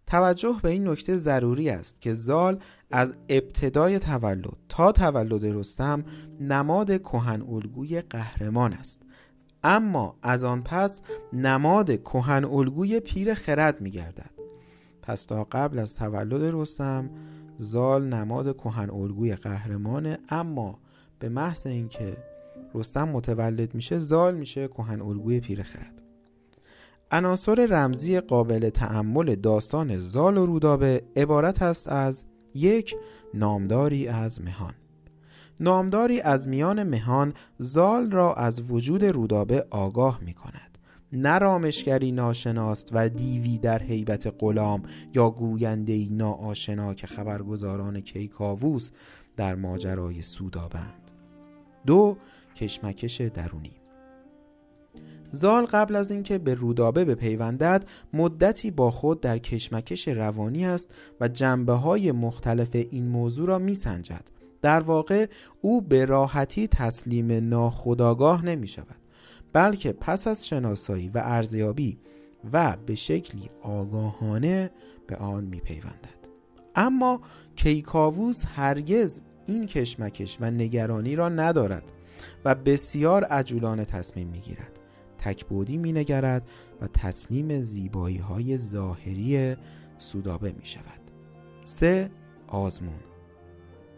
توجه به این نکته ضروری است که زال از ابتدای تولد تا تولد رستم نماد کهن الگوی قهرمان است. اما از آن پس نماد کهن الگوی پیر خرد می گردد پس تا قبل از تولد رستم زال نماد کهن الگوی قهرمانه اما به محض اینکه رستم متولد میشه زال میشه کهن الگوی پیر خرد. عناصر رمزی قابل تعمل داستان زال و رودابه عبارت است از یک نامداری از مهان. نامداری از میان مهان زال را از وجود رودابه آگاه می کند نه رامشگری ناشناست و دیوی در حیبت غلام یا گوینده ناآشنا که خبرگزاران کیکاووس در ماجرای سودابند. دو کشمکش درونی. زال قبل از اینکه به رودابه بپیوندد مدتی با خود در کشمکش روانی است و جنبه های مختلف این موضوع را می سنجد. در واقع او به راحتی تسلیم ناخداگاه نمی شود بلکه پس از شناسایی و ارزیابی و به شکلی آگاهانه به آن می پیوندد. اما کیکاووس هرگز این کشمکش و نگرانی را ندارد و بسیار عجولانه تصمیم می گیرد تکبودی می نگرد و تسلیم زیبایی های ظاهری سودابه می شود سه آزمون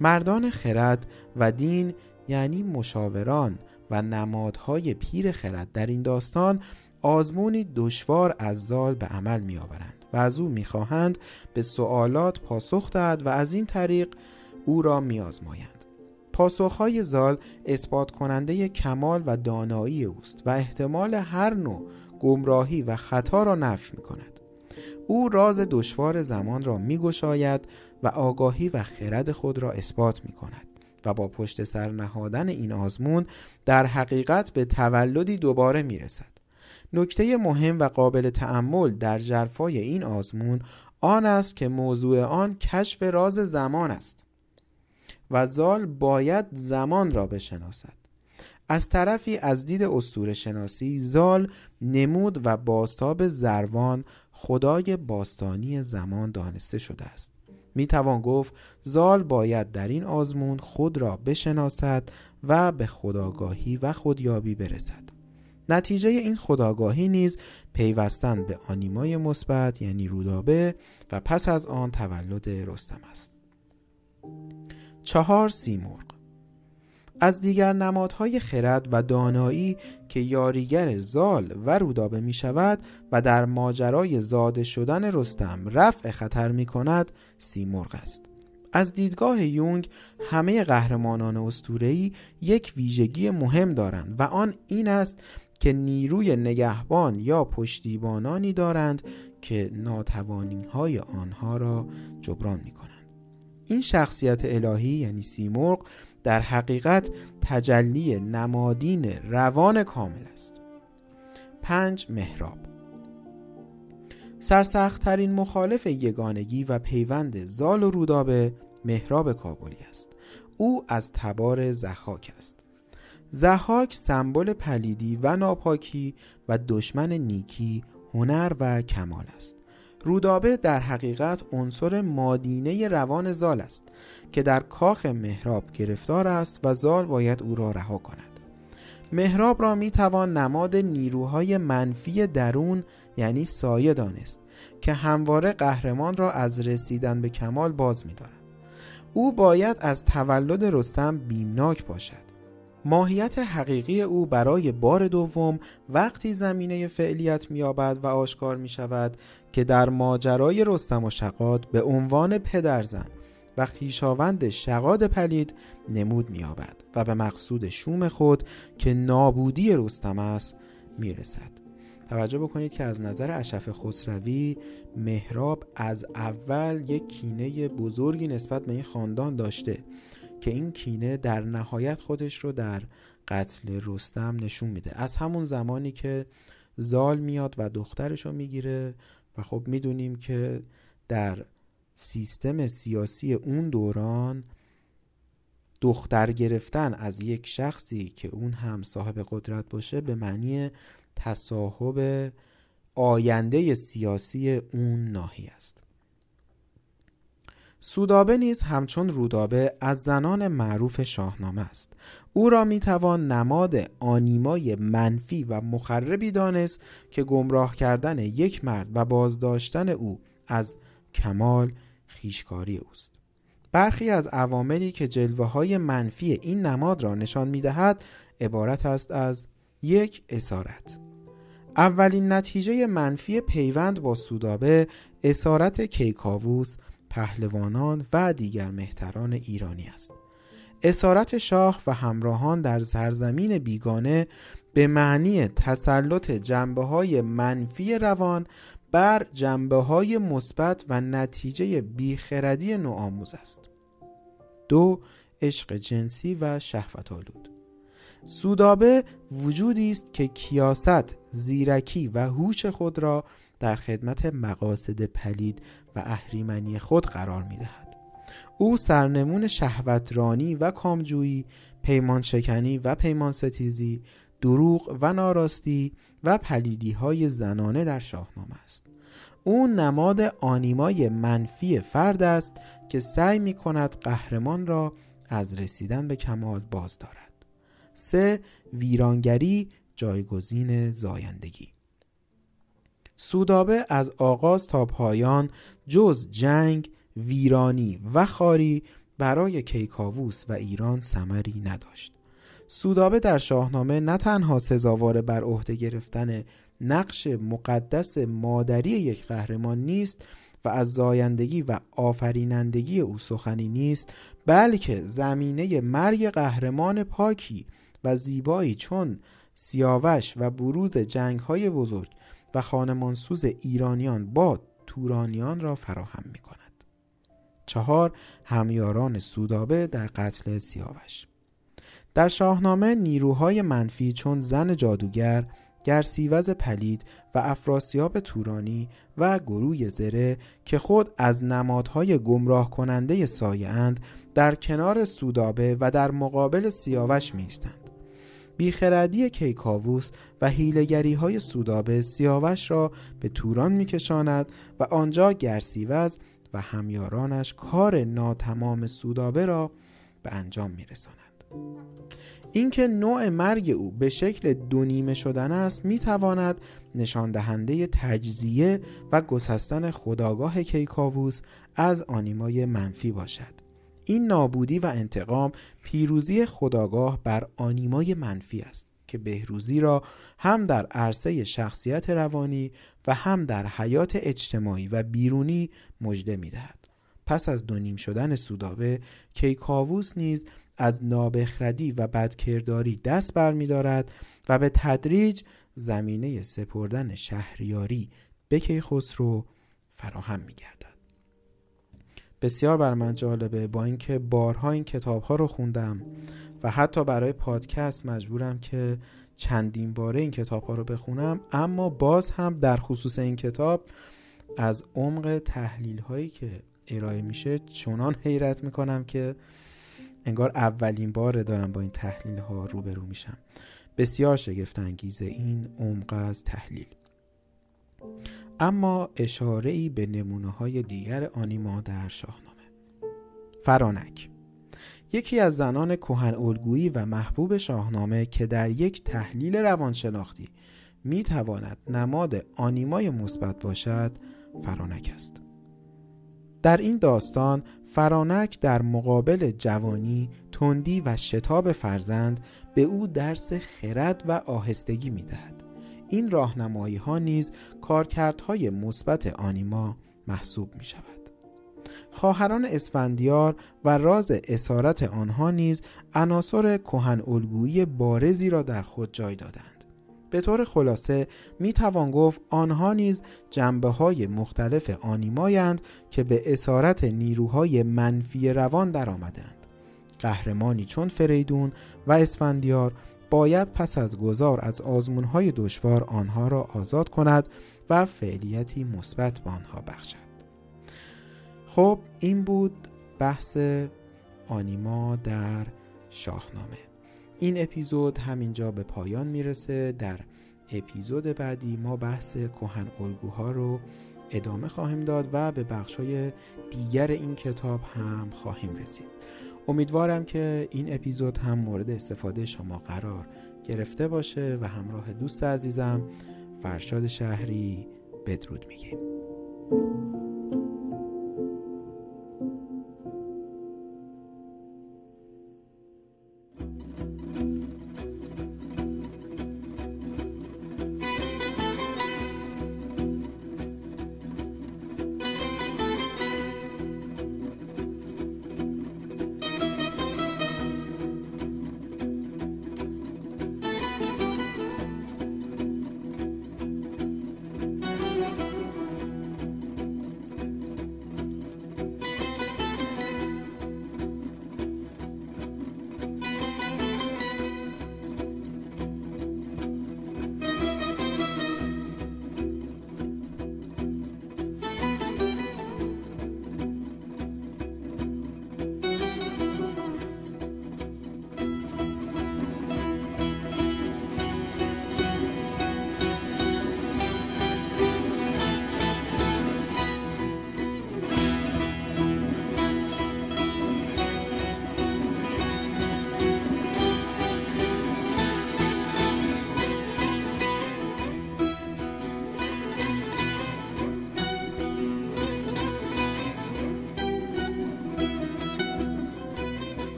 مردان خرد و دین یعنی مشاوران و نمادهای پیر خرد در این داستان آزمونی دشوار از زال به عمل می آورند و از او می‌خواهند به سوالات پاسخ دهد و از این طریق او را می آزمایند. پاسخهای زال اثبات کننده کمال و دانایی اوست و احتمال هر نوع گمراهی و خطا را نفی می کند. او راز دشوار زمان را می گشاید و آگاهی و خرد خود را اثبات می کند و با پشت سر نهادن این آزمون در حقیقت به تولدی دوباره می رسد. نکته مهم و قابل تأمل در جرفای این آزمون آن است که موضوع آن کشف راز زمان است و زال باید زمان را بشناسد. از طرفی از دید استور شناسی زال نمود و باستاب زروان خدای باستانی زمان دانسته شده است. می توان گفت زال باید در این آزمون خود را بشناسد و به خداگاهی و خودیابی برسد. نتیجه این خداگاهی نیز پیوستن به آنیمای مثبت یعنی رودابه و پس از آن تولد رستم است. چهار سیمرغ از دیگر نمادهای خرد و دانایی که یاریگر زال و رودابه می شود و در ماجرای زاده شدن رستم رفع خطر می کند سیمرغ است از دیدگاه یونگ همه قهرمانان اسطوره‌ای یک ویژگی مهم دارند و آن این است که نیروی نگهبان یا پشتیبانانی دارند که ناتوانی های آنها را جبران می کنند. این شخصیت الهی یعنی سیمرغ در حقیقت تجلی نمادین روان کامل است. پنج مهراب سرسختترین مخالف یگانگی و پیوند زال و رودابه مهراب کابلی است. او از تبار زحاک است. زحاک سمبل پلیدی و ناپاکی و دشمن نیکی هنر و کمال است رودابه در حقیقت عنصر مادینه روان زال است که در کاخ مهراب گرفتار است و زال باید او را رها کند مهراب را می توان نماد نیروهای منفی درون یعنی سایه دانست که همواره قهرمان را از رسیدن به کمال باز می دارد. او باید از تولد رستم بیمناک باشد ماهیت حقیقی او برای بار دوم وقتی زمینه فعلیت میابد و آشکار می شود که در ماجرای رستم و شقاد به عنوان پدرزن و خیشاوند شقاد پلید نمود میابد و به مقصود شوم خود که نابودی رستم است می‌رسد. توجه بکنید که از نظر اشف خسروی مهراب از اول یک کینه بزرگی نسبت به این خاندان داشته که این کینه در نهایت خودش رو در قتل رستم نشون میده. از همون زمانی که زال میاد و دخترش رو می‌گیره و خب می‌دونیم که در سیستم سیاسی اون دوران دختر گرفتن از یک شخصی که اون هم صاحب قدرت باشه به معنی تصاحب آینده سیاسی اون ناحیه است. سودابه نیز همچون رودابه از زنان معروف شاهنامه است. او را می‌توان نماد آنیمای منفی و مخربی دانست که گمراه کردن یک مرد و بازداشتن او از کمال خیشکاری اوست. برخی از عواملی که جلوه های منفی این نماد را نشان می‌دهد عبارت است از یک اسارت. اولین نتیجه منفی پیوند با سودابه اسارت کیکاووس پهلوانان و دیگر مهتران ایرانی است. اسارت شاه و همراهان در سرزمین بیگانه به معنی تسلط جنبه های منفی روان بر جنبه های مثبت و نتیجه بیخردی نوآموز است. دو عشق جنسی و شهوت آلود. سودابه وجودی است که کیاست زیرکی و هوش خود را در خدمت مقاصد پلید و اهریمنی خود قرار می دهد. او سرنمون شهوترانی و کامجویی، پیمان شکنی و پیمان ستیزی، دروغ و ناراستی و پلیدی های زنانه در شاهنامه است. او نماد آنیمای منفی فرد است که سعی می کند قهرمان را از رسیدن به کمال باز دارد. سه ویرانگری جایگزین زایندگی سودابه از آغاز تا پایان جز جنگ، ویرانی و خاری برای کیکاووس و ایران سمری نداشت. سودابه در شاهنامه نه تنها سزاوار بر عهده گرفتن نقش مقدس مادری یک قهرمان نیست و از زایندگی و آفرینندگی او سخنی نیست بلکه زمینه مرگ قهرمان پاکی و زیبایی چون سیاوش و بروز جنگ های بزرگ و خانمانسوز ایرانیان با تورانیان را فراهم می کند. چهار همیاران سودابه در قتل سیاوش در شاهنامه نیروهای منفی چون زن جادوگر گرسیوز پلید و افراسیاب تورانی و گروه زره که خود از نمادهای گمراه کننده سایه اند در کنار سودابه و در مقابل سیاوش میستند. بیخردی کیکاووس و هیلگری های سودابه سیاوش را به توران میکشاند و آنجا گرسیوز و همیارانش کار ناتمام سودابه را به انجام میرسانند اینکه نوع مرگ او به شکل دونیمه شدن است می‌تواند نشان دهنده تجزیه و گسستن خداگاه کیکاووس از آنیمای منفی باشد. این نابودی و انتقام پیروزی خداگاه بر آنیمای منفی است که بهروزی را هم در عرصه شخصیت روانی و هم در حیات اجتماعی و بیرونی مژده می‌دهد. پس از دونیم شدن سودابه کیکاووس نیز از نابخردی و بدکرداری دست برمیدارد و به تدریج زمینه سپردن شهریاری به کیخسرو فراهم میگردد. بسیار بر من جالبه با اینکه بارها این کتاب ها رو خوندم و حتی برای پادکست مجبورم که چندین باره این کتاب ها رو بخونم اما باز هم در خصوص این کتاب از عمق تحلیل هایی که ارائه میشه چنان حیرت می‌کنم که انگار اولین بار دارم با این تحلیل ها روبرو میشم. بسیار شگفت انگیزه این عمق از تحلیل. اما اشاره ای به نمونه های دیگر آنیما در شاهنامه فرانک یکی از زنان کهن الگویی و محبوب شاهنامه که در یک تحلیل روانشناختی می تواند نماد آنیمای مثبت باشد فرانک است در این داستان فرانک در مقابل جوانی، تندی و شتاب فرزند به او درس خرد و آهستگی می دهد. این راهنمایی ها نیز کارکردهای مثبت آنیما محسوب می شود. خواهران اسفندیار و راز اسارت آنها نیز عناصر کهن الگویی بارزی را در خود جای دادند. به طور خلاصه می توان گفت آنها نیز جنبه های مختلف آنیمایند که به اسارت نیروهای منفی روان درآمدند. قهرمانی چون فریدون و اسفندیار باید پس از گذار از آزمونهای دشوار آنها را آزاد کند و فعلیتی مثبت به آنها بخشد. خب این بود بحث آنیما در شاهنامه. این اپیزود همینجا به پایان می‌رسه. در اپیزود بعدی ما بحث کهن الگوها رو ادامه خواهیم داد و به بخشای دیگر این کتاب هم خواهیم رسید. امیدوارم که این اپیزود هم مورد استفاده شما قرار گرفته باشه و همراه دوست عزیزم فرشاد شهری بدرود میگیم.